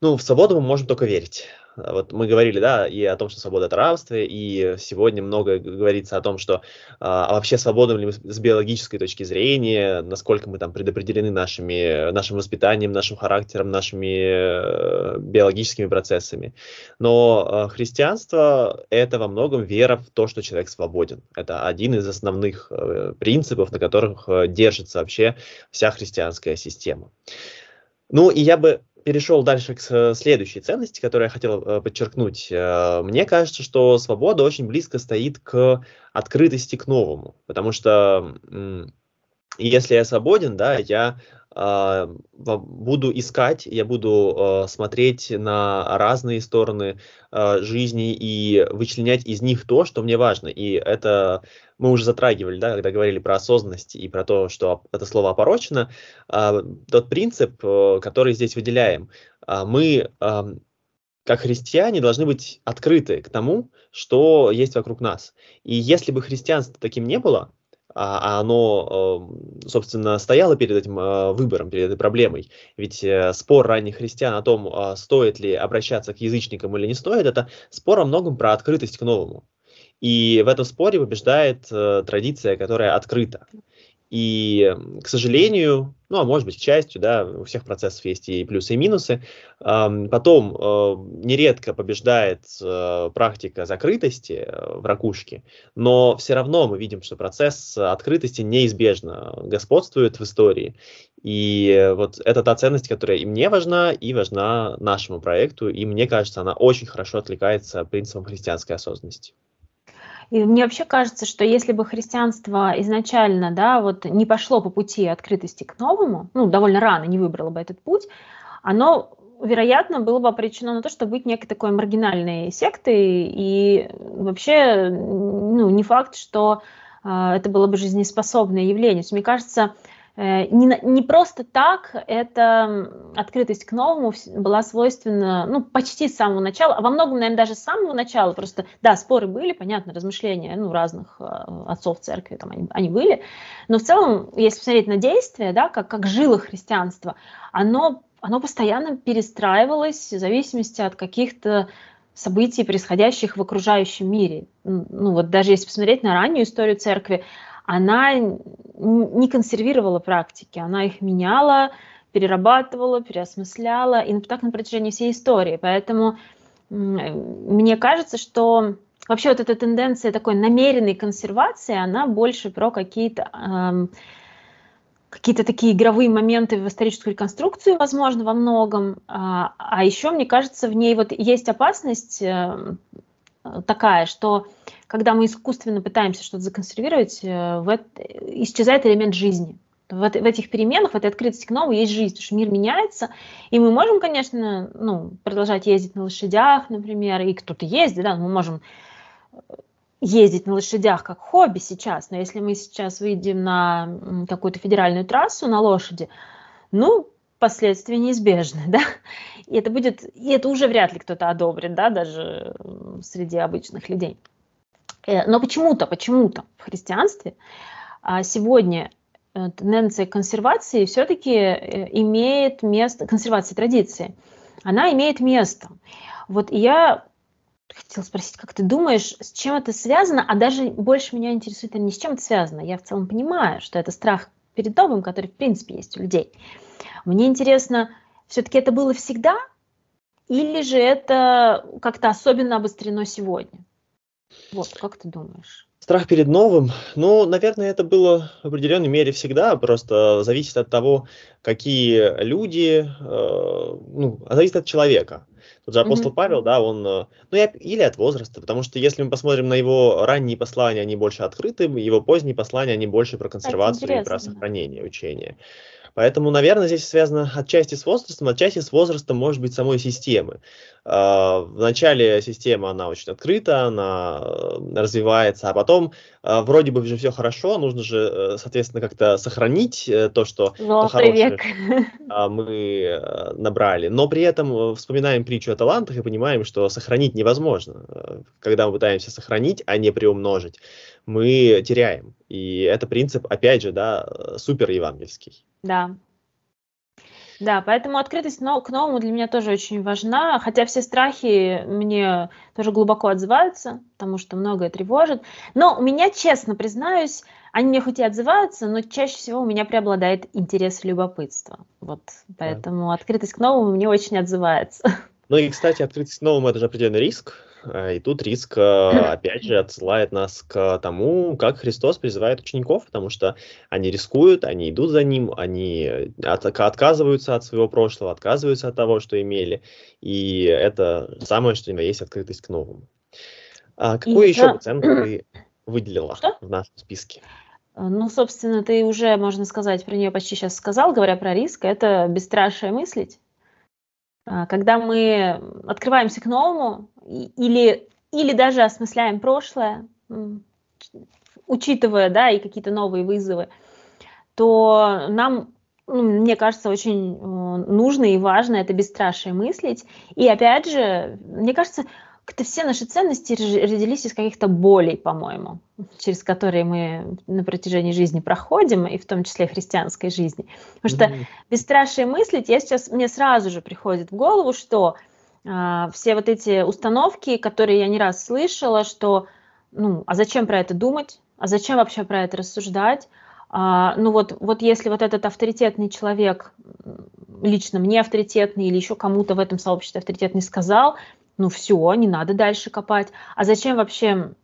ну, в свободу мы можем только верить. Вот мы говорили, да, и о том, что свобода это рабство, и сегодня много говорится о том, что а вообще свободны ли мы с биологической точки зрения, насколько мы там предопределены нашими, нашим воспитанием, нашим характером, нашими э, биологическими процессами. Но э, христианство это во многом вера в то, что человек свободен. Это один из основных э, принципов, на которых держится вообще вся христианская система. Ну и я бы перешел дальше к следующей ценности, которую я хотел э, подчеркнуть. Э, мне кажется, что свобода очень близко стоит к открытости к новому, потому что если я свободен, да, я а, буду искать, я буду смотреть на разные стороны жизни и вычленять из них то, что мне важно. И это мы уже затрагивали, да, когда говорили про осознанность и про то, что это слово опорочено. Тот принцип, который здесь выделяем, мы как христиане должны быть открыты к тому, что есть вокруг нас. И если бы христианство таким не было, а, а оно, собственно, стояло перед этим э, выбором, перед этой проблемой. Ведь э, спор ранних христиан о том, а, стоит ли обращаться к язычникам или не стоит, это спор о многом про открытость к новому. И в этом споре побеждает э, традиция, которая открыта. И, к сожалению, ну, а может быть, к счастью, да, у всех процессов есть и плюсы, и минусы. Потом э, нередко побеждает э, практика закрытости э, в ракушке, но все равно мы видим, что процесс открытости неизбежно господствует в истории. И вот это та ценность, которая и мне важна, и важна нашему проекту, и мне кажется, она очень хорошо отвлекается принципом христианской осознанности. И мне вообще кажется, что если бы христианство изначально, да, вот не пошло по пути открытости к новому, ну, довольно рано не выбрало бы этот путь, оно, вероятно, было бы обречено на то, чтобы быть некой такой маргинальной сектой, и вообще, ну, не факт, что э, это было бы жизнеспособное явление. мне кажется, не, не просто так эта открытость к новому была свойственна ну, почти с самого начала, а во многом, наверное, даже с самого начала. Просто, да, споры были, понятно, размышления ну, разных э, отцов церкви, там они, они были. Но в целом, если посмотреть на действие, да, как, как жило христианство, оно, оно постоянно перестраивалось в зависимости от каких-то событий, происходящих в окружающем мире. Ну вот даже если посмотреть на раннюю историю церкви, она не консервировала практики, она их меняла, перерабатывала, переосмысляла, и так на протяжении всей истории. Поэтому мне кажется, что вообще вот эта тенденция такой намеренной консервации, она больше про какие-то какие-то такие игровые моменты в историческую реконструкцию, возможно, во многом. А, а еще, мне кажется, в ней вот есть опасность э, такая, что когда мы искусственно пытаемся что-то законсервировать, э, в исчезает элемент жизни. В, в этих переменах, в этой открытости к новому есть жизнь, потому что мир меняется, и мы можем, конечно, ну, продолжать ездить на лошадях, например, и кто-то ездит, да, мы можем ездить на лошадях как хобби сейчас, но если мы сейчас выйдем на какую-то федеральную трассу на лошади, ну, последствия неизбежны, да, и это будет, и это уже вряд ли кто-то одобрит, да, даже среди обычных людей. Э, но почему-то, почему-то в христианстве а, сегодня э, тенденция консервации все-таки э, имеет место, консервации традиции, она имеет место. Вот я хотела спросить, как ты думаешь, с чем это связано, а даже больше меня интересует, не с чем это связано. Я в целом понимаю, что это страх перед новым, который в принципе есть у людей. Мне интересно, все-таки это было всегда, или же это как-то особенно обострено сегодня? Вот, как ты думаешь? Страх перед новым, ну, наверное, это было в определенной мере всегда, просто зависит от того, какие люди, э, ну, зависит от человека. Тот же апостол mm-hmm. Павел, да, он, э, ну, или от возраста, потому что если мы посмотрим на его ранние послания, они больше открыты, его поздние послания, они больше про консервацию и про сохранение учения. Поэтому, наверное, здесь связано отчасти с возрастом, отчасти с возрастом, может быть, самой системы. А, в начале система, она очень открыта, она э, развивается, а потом а, вроде бы уже все хорошо, нужно же, э, соответственно, как-то сохранить э, то, что то хорошее а, мы набрали. Но при этом вспоминаем притчу о талантах и понимаем, что сохранить невозможно. Когда мы пытаемся сохранить, а не приумножить, мы теряем. И это принцип, опять же, да, супер евангельский. Да. Да, поэтому открытость к новому для меня тоже очень важна, хотя все страхи мне тоже глубоко отзываются, потому что многое тревожит. Но у меня, честно признаюсь, они мне хоть и отзываются, но чаще всего у меня преобладает интерес и любопытство. Вот, поэтому да. открытость к новому мне очень отзывается. Ну и, кстати, открытость к новому – это же определенный риск, Э, и тут риск, э, опять же, отсылает нас к тому, как Христос призывает учеников, потому что они рискуют, они идут за ним, они от, отказываются от своего прошлого, отказываются от того, что имели. И это самое, что есть открытость к новому. А какую и еще это... оценку ты выделила что? в нашем списке? Э, ну, собственно, ты уже, можно сказать, про нее почти сейчас сказал, говоря про риск, это бесстрашие мыслить. А, когда мы открываемся к новому или, или даже осмысляем прошлое, учитывая да, и какие-то новые вызовы, то нам, ну, мне кажется, очень э, нужно и важно это бесстрашие мыслить. И опять же, мне кажется, как-то все наши ценности родились из каких-то болей, по-моему, через которые мы на протяжении жизни проходим, и в том числе христианской жизни. Потому что mm-hmm. бесстрашие мыслить, я сейчас, мне сразу же приходит в голову, что все вот эти установки, которые я не раз слышала, что, ну, а зачем про это думать, а зачем вообще про это рассуждать, а, ну вот, вот если вот этот авторитетный человек, лично мне авторитетный или еще кому-то в этом сообществе авторитетный сказал, ну все, не надо дальше копать. А зачем вообще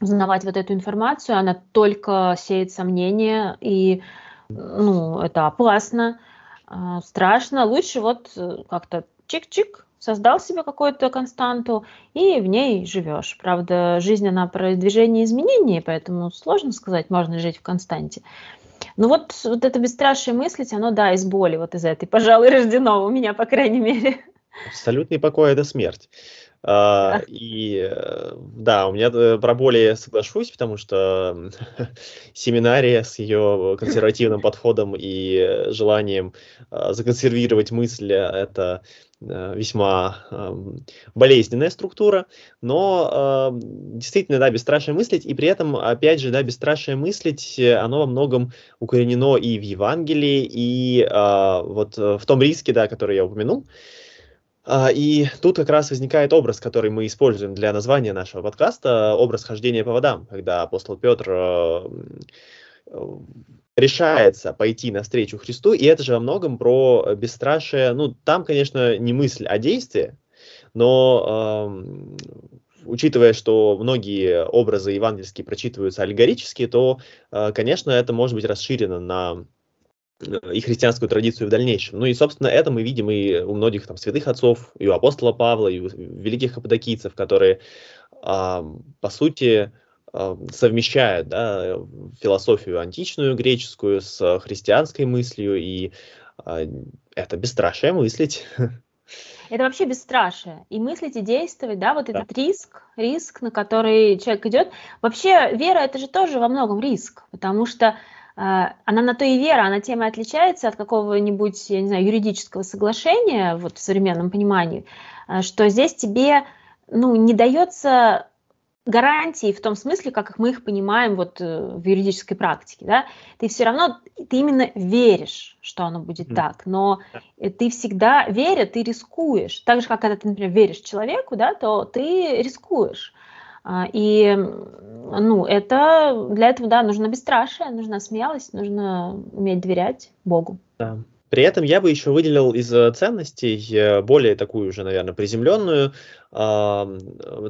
узнавать вот эту информацию? Она только сеет сомнения, и ну, это опасно, а, страшно. Лучше вот э, как-то чик-чик, создал себе какую-то константу и в ней живешь. Правда, жизнь, она про движение изменений, поэтому сложно сказать, можно жить в константе. Ну вот, вот это бесстрашие мыслить, оно, да, из боли вот из этой, пожалуй, рождено у меня, по крайней мере. Абсолютный покой – это смерть. А, и э, да, у меня э, про боли соглашусь, потому что семинария с ее консервативным подходом и желанием а, законсервировать мысль – это э, весьма болезненная структура, но действительно, да, бесстрашие мыслить, и при этом, опять же, да, бесстрашие мыслить, оно во многом укоренено и в Евангелии, и а, вот в том риске, да, который я упомянул, и тут как раз возникает образ, который мы используем для названия нашего подкаста, образ хождения по водам, когда апостол Петр э, решается пойти навстречу Христу, и это же во многом про бесстрашие, ну, там, конечно, не мысль, а действие, но учитывая, что многие образы евангельские прочитываются аллегорически, то, э, конечно, это может быть расширено на и христианскую традицию в дальнейшем. Ну и, собственно, это мы видим и у многих там святых отцов, и у апостола Павла, и у великих каппадокийцев, которые, по сути, совмещают да, философию античную, греческую, с христианской мыслью, и а, это бесстрашие мыслить. Это вообще бесстрашие. И мыслить, и действовать, да, вот да. этот риск, риск, на который человек идет. Вообще, вера – это же тоже во многом риск, потому что она на то и вера, она тем и отличается от какого-нибудь, я не знаю, юридического соглашения, вот в современном понимании, а, что здесь тебе, ну, не дается гарантии в том смысле, как мы их понимаем вот э, в юридической практике, да, ты все равно, ты именно веришь, что оно будет mm. так, но ты всегда, веря, ты рискуешь. Так же, как когда ты, например, веришь человеку, да, то ты рискуешь. А, и, ну, это, для этого, да, нужно бесстрашие, нужна смелость, нужно уметь доверять Богу. Да. При этом я бы еще выделил из э, ценностей э, более такую уже, наверное, приземленную э,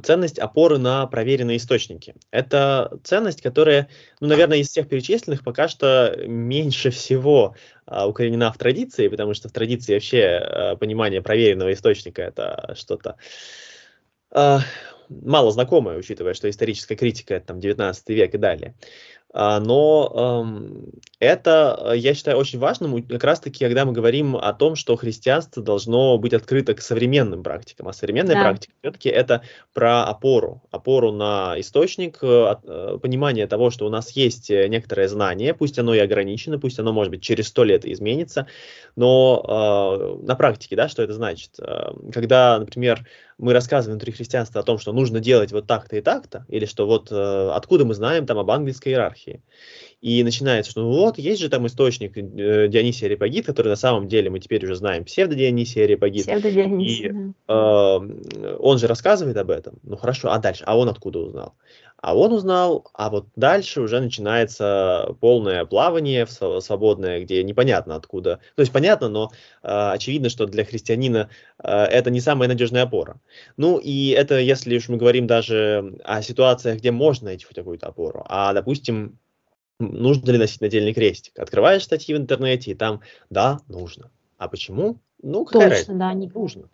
ценность опоры на проверенные источники. Это ценность, которая, ну, наверное, из всех перечисленных пока что меньше всего э, укоренена в традиции, потому что в традиции вообще э, понимание проверенного источника это что-то э, мало знакомое, учитывая, что историческая критика это там 19 век и далее. А, но это, я считаю, очень важным как раз-таки, когда мы говорим о том, что христианство должно быть открыто к современным практикам. А современная да. практика все-таки это про опору, опору на источник, э, э, понимание того, что у нас есть э, некоторое знание, пусть оно и ограничено, пусть оно, может быть, через сто лет изменится, но на практике, да, что это значит? Когда, например, мы рассказываем внутри христианства о том, что нужно делать вот так-то и так-то, или что вот э, откуда мы знаем там об ангельской иерархии. И начинается, что ну вот, есть же там источник э, Дионисия Репагит, который на самом деле мы теперь уже знаем, псевдо-Дионисия Репагит. Псевдо-Дионисия, И э, он же рассказывает об этом. Ну хорошо, а дальше? А он откуда узнал? А он узнал, а вот дальше уже начинается полное плавание свободное, где непонятно откуда. То есть понятно, но э, очевидно, что для христианина э, это не самая надежная опора. Ну и это, если уж мы говорим даже о ситуациях, где можно найти хоть какую-то опору. А, допустим, нужно ли носить нательный крестик? Открываешь статьи в интернете, и там, да, нужно. А почему? Ну, какая Точно, разница? да, не нужно.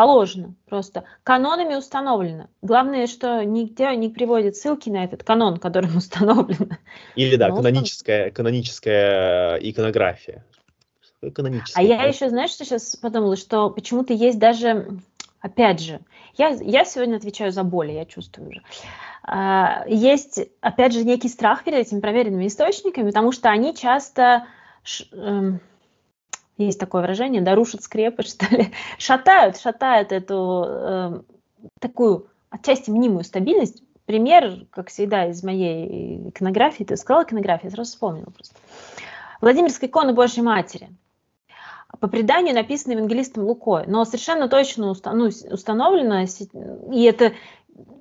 Положено просто. Канонами установлено. Главное, что нигде не приводят ссылки на этот канон, которым установлено. Или да, каноническая, каноническая иконография. Каноническая. А я еще, знаешь, что сейчас подумала, что почему-то есть даже, опять же, я, я сегодня отвечаю за боли, я чувствую уже. А, есть, опять же, некий страх перед этими проверенными источниками, потому что они часто эм, есть такое выражение, да, рушат скрепы, что ли, шатают, шатают эту э, такую отчасти мнимую стабильность. Пример, как всегда, из моей иконографии, ты сказала иконография, я сразу вспомнила просто. Владимирская икона Божьей Матери. По преданию написано евангелистом Лукой, но совершенно точно ну, установлено, и это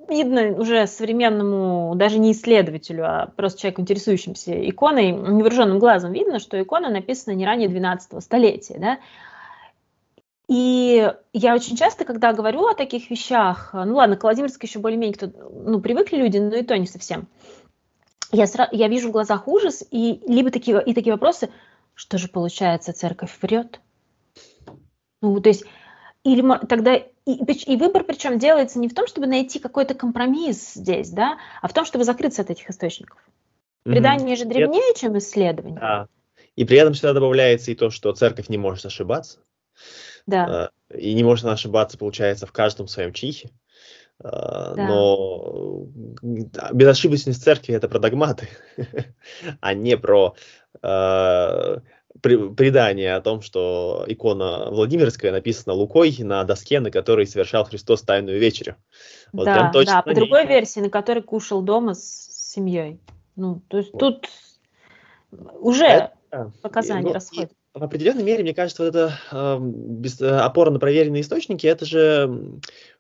видно уже современному, даже не исследователю, а просто человеку, интересующимся иконой, невооруженным глазом видно, что икона написана не ранее 12 столетия. Да? И я очень часто, когда говорю о таких вещах, ну ладно, к Владимирской еще более-менее кто, ну, привыкли люди, но и то не совсем. Я, сразу, я вижу в глазах ужас и либо такие, и такие вопросы, что же получается, церковь врет? Ну, то есть, или тогда и, и выбор причем делается не в том, чтобы найти какой-то компромисс здесь, да, а в том, чтобы закрыться от этих источников. Предание mm-hmm. же древнее, чем исследование. Да. И при этом сюда добавляется и то, что церковь не может ошибаться. Да. А, и не может ошибаться, получается, в каждом своем чихе. А, да. Но безошибочность церкви это про догматы, а не про а, предание о том, что икона Владимирская написана Лукой на доске, на которой совершал Христос Тайную Вечерю. Вот да, да, по другой версии, на которой кушал дома с семьей. Ну, то есть вот. тут уже это, показания ну, расходят. В определенной мере, мне кажется, вот эта э, без, э, опора на проверенные источники, это же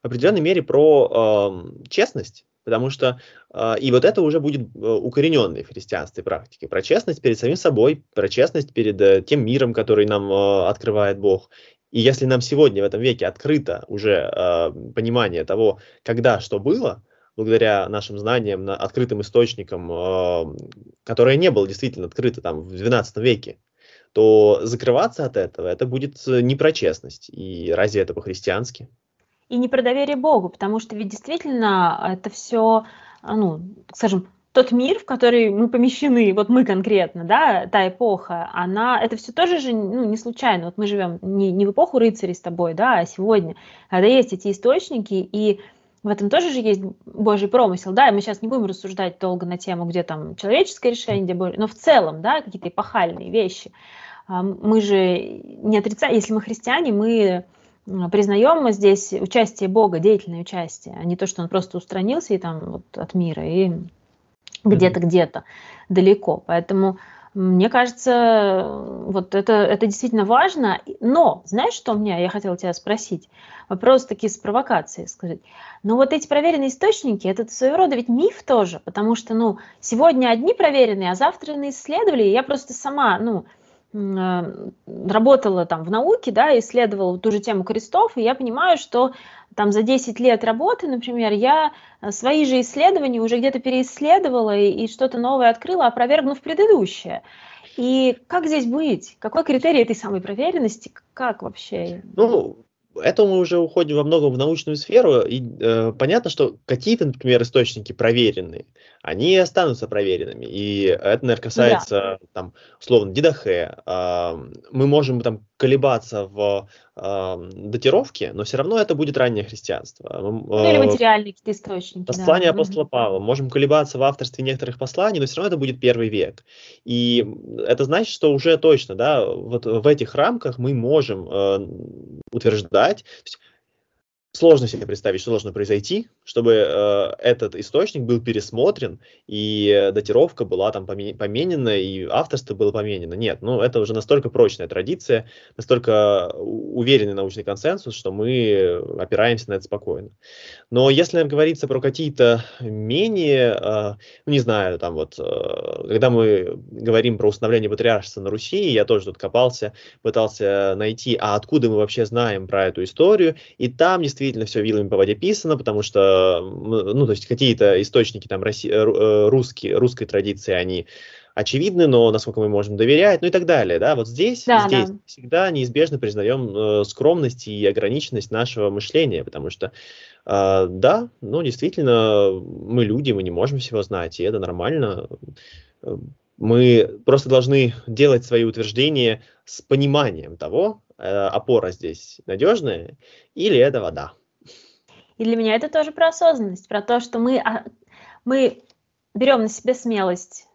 в определенной мере про э, честность Потому что э, и вот это уже будет э, укорененной в христианстве. Про честность перед самим собой, про честность перед э, тем миром, который нам э, открывает Бог. И если нам сегодня в этом веке открыто уже понимание того, когда что было, благодаря нашим знаниям, на открытым источникам, э, которое не было действительно открыто там в XII веке, то закрываться от этого, это будет не про честность. И разве это по-христиански? И не про доверие Богу, потому что ведь действительно это все, а, ну, скажем, тот мир, в который мы помещены, вот мы конкретно, да, та эпоха, она, это все тоже же, ну, не случайно, вот мы живем не, не в эпоху рыцарей с тобой, да, а сегодня, когда есть эти источники, и в этом тоже же есть Божий промысел, да, и мы сейчас не будем рассуждать долго на тему, где там человеческое решение, где Божий, но в целом, да, какие-то эпохальные вещи. А, мы же не отрицаем, если мы христиане, мы признаем мы здесь участие Бога, деятельное участие, а не то, что он просто устранился и там вот от мира и где-то, где-то далеко. Поэтому мне кажется, вот это, это действительно важно. Но, знаешь, что у меня, я хотела тебя спросить? Вопрос такие с провокацией сказать. Но вот эти проверенные источники, это своего рода ведь миф тоже, потому что, ну, сегодня одни проверенные, а завтра исследовали. Я просто сама, ну, работала там в науке, да, исследовала ту же тему крестов, и я понимаю, что там за 10 лет работы, например, я э, свои же исследования уже где-то переисследовала и, и что-то новое открыла, опровергнув предыдущее. И как здесь быть? Какой критерий этой самой проверенности? Как вообще? Ну, это мы уже уходим во многом в научную сферу, и э, понятно, что какие-то, например, источники проверенные, они останутся проверенными, и это, наверное, касается, да. там, условно, Дидахе. Э, мы можем там колебаться в э, датировке, но все равно это будет раннее христианство. Ну, или материальные какие-то источники. Послание да. апостола Павла. Можем колебаться в авторстве некоторых посланий, но все равно это будет первый век. И это значит, что уже точно, да, вот в этих рамках мы можем э, утверждать, сложно себе представить, что должно произойти, чтобы э, этот источник был пересмотрен, и датировка была там поменена, и авторство было поменено. Нет, ну это уже настолько прочная традиция, настолько уверенный научный консенсус, что мы опираемся на это спокойно. Но если говорится про какие-то менее, э, ну не знаю, там вот, э, когда мы говорим про установление патриаршества на Руси, я тоже тут копался, пытался найти, а откуда мы вообще знаем про эту историю, и там действительно все вилами по воде писано, потому что, ну, то есть какие-то источники там Росси, э, э, русские, русской традиции, они очевидны, но насколько мы можем доверять, ну и так далее, да, вот здесь, да, здесь да. всегда неизбежно признаем э, скромность и ограниченность нашего мышления, потому что, э, да, ну, действительно, мы люди, мы не можем всего знать, и это нормально, мы просто должны делать свои утверждения с пониманием того, э, опора здесь надежная или это вода. И для меня это тоже про осознанность, про то, что мы, а, мы берем на себя смелость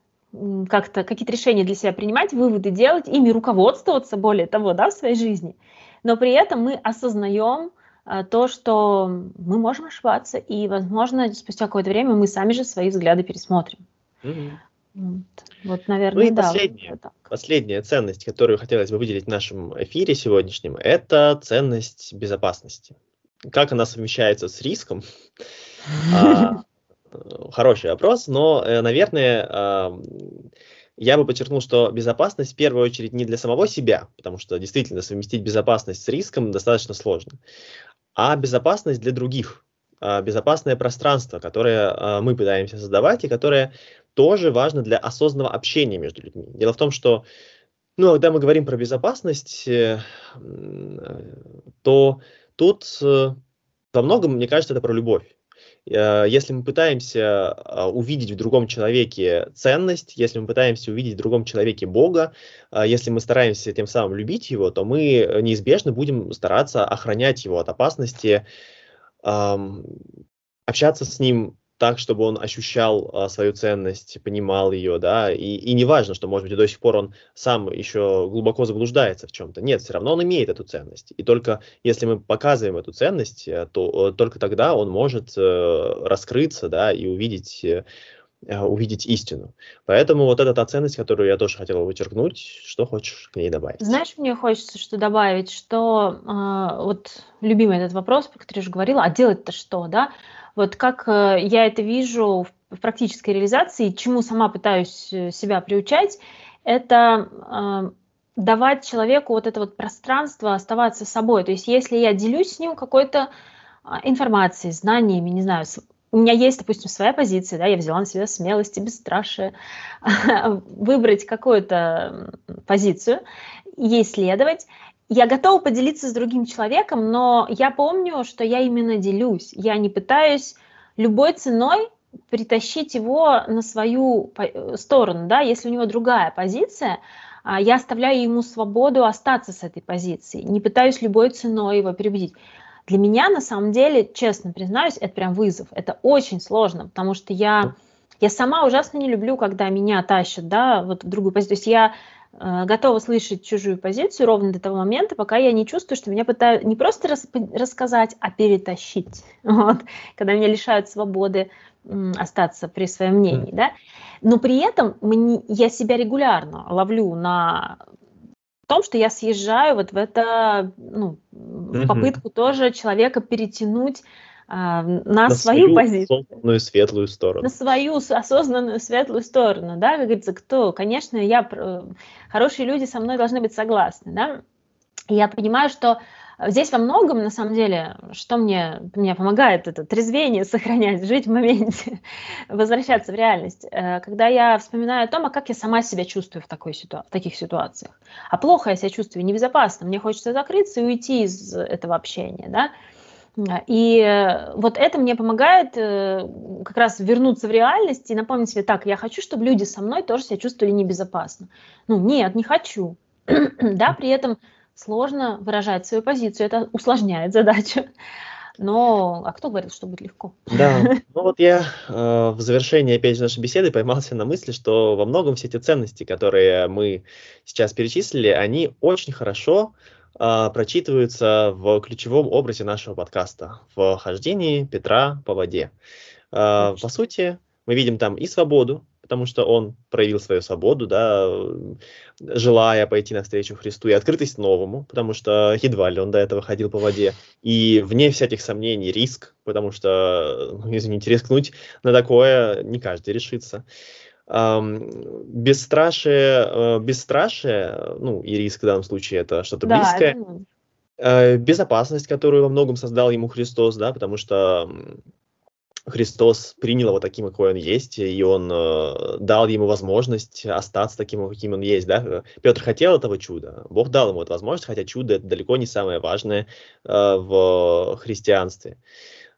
как-то какие-то решения для себя принимать, выводы делать, ими руководствоваться, более того, да, в своей жизни. Но при этом мы осознаем а, то, что мы можем ошибаться, и, возможно, спустя какое-то время мы сами же свои взгляды пересмотрим. Mm-hmm. Вот, вот, наверное, ну и да. Последняя, вот последняя ценность, которую хотелось бы выделить в нашем эфире сегодняшнем, это ценность безопасности. Как она совмещается с риском? А, хороший вопрос, но, э, наверное, а, я бы подчеркнул, что безопасность в первую очередь не для самого себя, потому что действительно совместить безопасность с риском достаточно сложно, а безопасность для других, а, безопасное пространство, которое мы пытаемся создавать и которое тоже важно для осознанного общения между людьми. Дело в том, что, ну, когда мы говорим про безопасность, э, то тут э, во многом, мне кажется, это про любовь. Э, если мы пытаемся а, увидеть в другом человеке ценность, если мы пытаемся увидеть в другом человеке Бога, если мы стараемся тем самым любить его, то мы неизбежно будем стараться охранять его от опасности, общаться с ним так, чтобы он ощущал а, свою ценность, понимал ее, да, и, и не важно, что, может быть, до сих пор он сам еще глубоко заблуждается в чем-то. Нет, все равно он имеет эту ценность. И только если мы показываем эту ценность, э, то э, только тогда он может э, раскрыться, да, и увидеть э, увидеть истину. Поэтому вот эта та ценность, которую я тоже хотела вычеркнуть, что хочешь к ней добавить? Знаешь, мне хочется что добавить, что э, вот любимый этот вопрос, про который я уже говорила, а делать-то что, да? Вот как э, я это вижу в практической реализации, чему сама пытаюсь э, себя приучать, это э, давать человеку вот это вот пространство оставаться собой. То есть если я делюсь с ним какой-то а, информацией, знаниями, не знаю, у меня есть, допустим, своя позиция, да, я взяла на себя смелость и бесстрашие выбрать какую-то позицию, ей следовать, я готова поделиться с другим человеком, но я помню, что я именно делюсь. Я не пытаюсь любой ценой притащить его на свою э, сторону, да, если у него другая позиция, а, я оставляю ему свободу остаться с этой позицией, не пытаюсь любой ценой его переубедить. Для меня, на самом деле, честно признаюсь, это прям вызов, это очень сложно, потому что я, я сама ужасно не люблю, когда меня тащат, да, вот в другую позицию. То есть я готова слышать чужую позицию ровно до того момента, пока я не чувствую, что меня пытаются не просто рас, рассказать, а перетащить, вот, когда меня лишают свободы остаться при своем мнении, да. Но при этом мне, я себя регулярно ловлю на том, что я съезжаю вот в это, ну, в попытку тоже человека перетянуть на, на свою, свою позицию. осознанную светлую сторону. На свою осознанную светлую сторону, да, как говорится, кто, конечно, я, хорошие люди со мной должны быть согласны, да. И я понимаю, что здесь во многом, на самом деле, что мне, мне помогает, это трезвение сохранять, жить в моменте, возвращаться в реальность. Э, когда я вспоминаю о том, а как я сама себя чувствую в, такой ситуа- в таких ситуациях. А плохо я себя чувствую, небезопасно, мне хочется закрыться и уйти из этого общения, да. И вот это мне помогает э, как раз вернуться в реальность и напомнить себе, так, я хочу, чтобы люди со мной тоже себя чувствовали небезопасно. Ну, нет, не хочу. да, при этом сложно выражать свою позицию, это усложняет задачу. Но, а кто говорит, что будет легко? Да, ну вот я э, в завершении, опять же, нашей беседы поймался на мысли, что во многом все эти ценности, которые мы сейчас перечислили, они очень хорошо э, прочитываются в ключевом образе нашего подкаста, в хождении Петра по воде. Э, по сути, мы видим там и свободу, потому что он проявил свою свободу, да, желая пойти навстречу Христу, и открытость новому, потому что едва ли он до этого ходил по воде, и вне всяких сомнений риск, потому что, ну, извините, рискнуть на такое не каждый решится. Бесстрашие, э, бесстрашие, ну и риск в данном случае это что-то да, близкое, это... Э, безопасность, которую во многом создал ему Христос, да, потому что Христос принял его таким, какой он есть, и он э, дал ему возможность остаться таким, каким он есть. Да? Петр хотел этого чуда, Бог дал ему эту возможность, хотя чудо это далеко не самое важное э, в христианстве.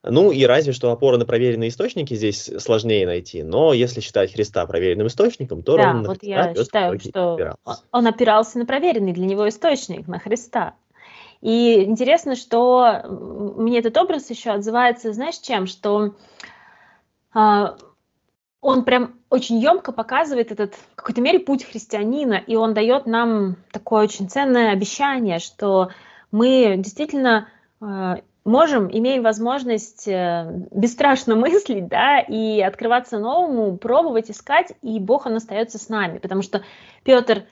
Ну и разве что опора на проверенные источники здесь сложнее найти, но если считать Христа проверенным источником, то да, ровно вот Христа я считаю, что опирался. он опирался на проверенный для него источник, на Христа. И интересно, что мне этот образ еще отзывается, знаешь, чем? Что э, он прям очень емко показывает этот, в какой-то мере, путь христианина, и он дает нам такое очень ценное обещание, что мы действительно э, можем, имеем возможность э, бесстрашно мыслить, да, и открываться новому, пробовать, искать, и Бог, Он остается с нами, потому что Петр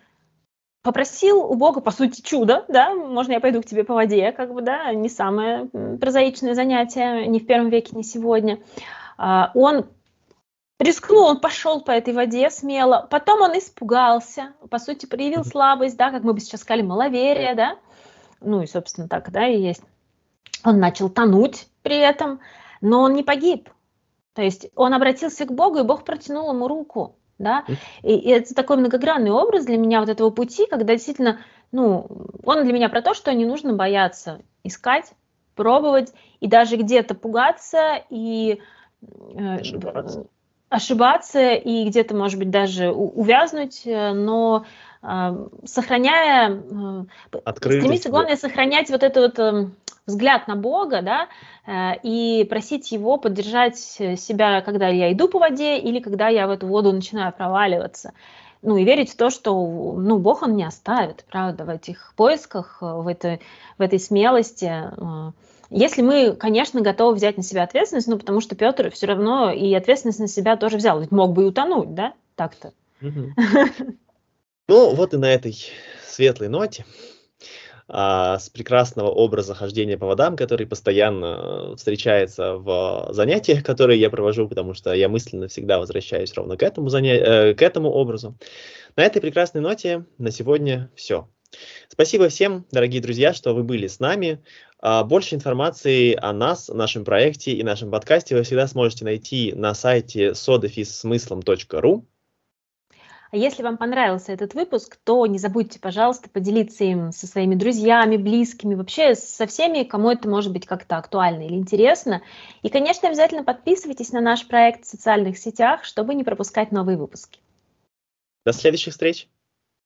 попросил у Бога, по сути, чудо, да, можно я пойду к тебе по воде, как бы, да, не самое прозаичное занятие, ни в первом веке, ни сегодня. А, он рискнул, он пошел по этой воде смело, потом он испугался, по сути, проявил слабость, да, как мы бы сейчас сказали, маловерие, да, ну и, собственно, так, да, и есть. Он начал тонуть при этом, но он не погиб, то есть он обратился к Богу, и Бог протянул ему руку, да, и, и это такой многогранный образ для меня вот этого пути, когда действительно, ну, он для меня про то, что не нужно бояться искать, пробовать и даже где-то пугаться и э, ошибаться. ошибаться и где-то, может быть, даже увязнуть, э, но сохраняя, э, Открытость, стремиться, главное, сохранять вот это вот э, взгляд на Бога, да, э, и просить Его поддержать себя, когда я иду по воде или когда я в эту воду начинаю проваливаться. Ну и верить в то, что ну, Бог Он не оставит, правда, в этих поисках, в этой, в этой смелости. Э. Если мы, конечно, готовы взять на себя ответственность, ну потому что Петр все равно и ответственность на себя тоже взял, ведь мог бы и утонуть, да, так-то. Ну вот и на этой светлой ноте а, с прекрасного образа хождения по водам, который постоянно э, встречается в занятиях, которые я провожу, потому что я мысленно всегда возвращаюсь ровно к этому, заня... э, к этому образу. На этой прекрасной ноте на сегодня все. Спасибо всем, дорогие друзья, что вы были с нами. А, больше информации о нас, нашем проекте и нашем подкасте вы всегда сможете найти на сайте sodafissmыслом.ru. А если вам понравился этот выпуск, то не забудьте, пожалуйста, поделиться им со своими друзьями, близкими, вообще со всеми, кому это может быть как-то актуально или интересно. И, конечно, обязательно подписывайтесь на наш проект в социальных сетях, чтобы не пропускать новые выпуски. До следующих встреч!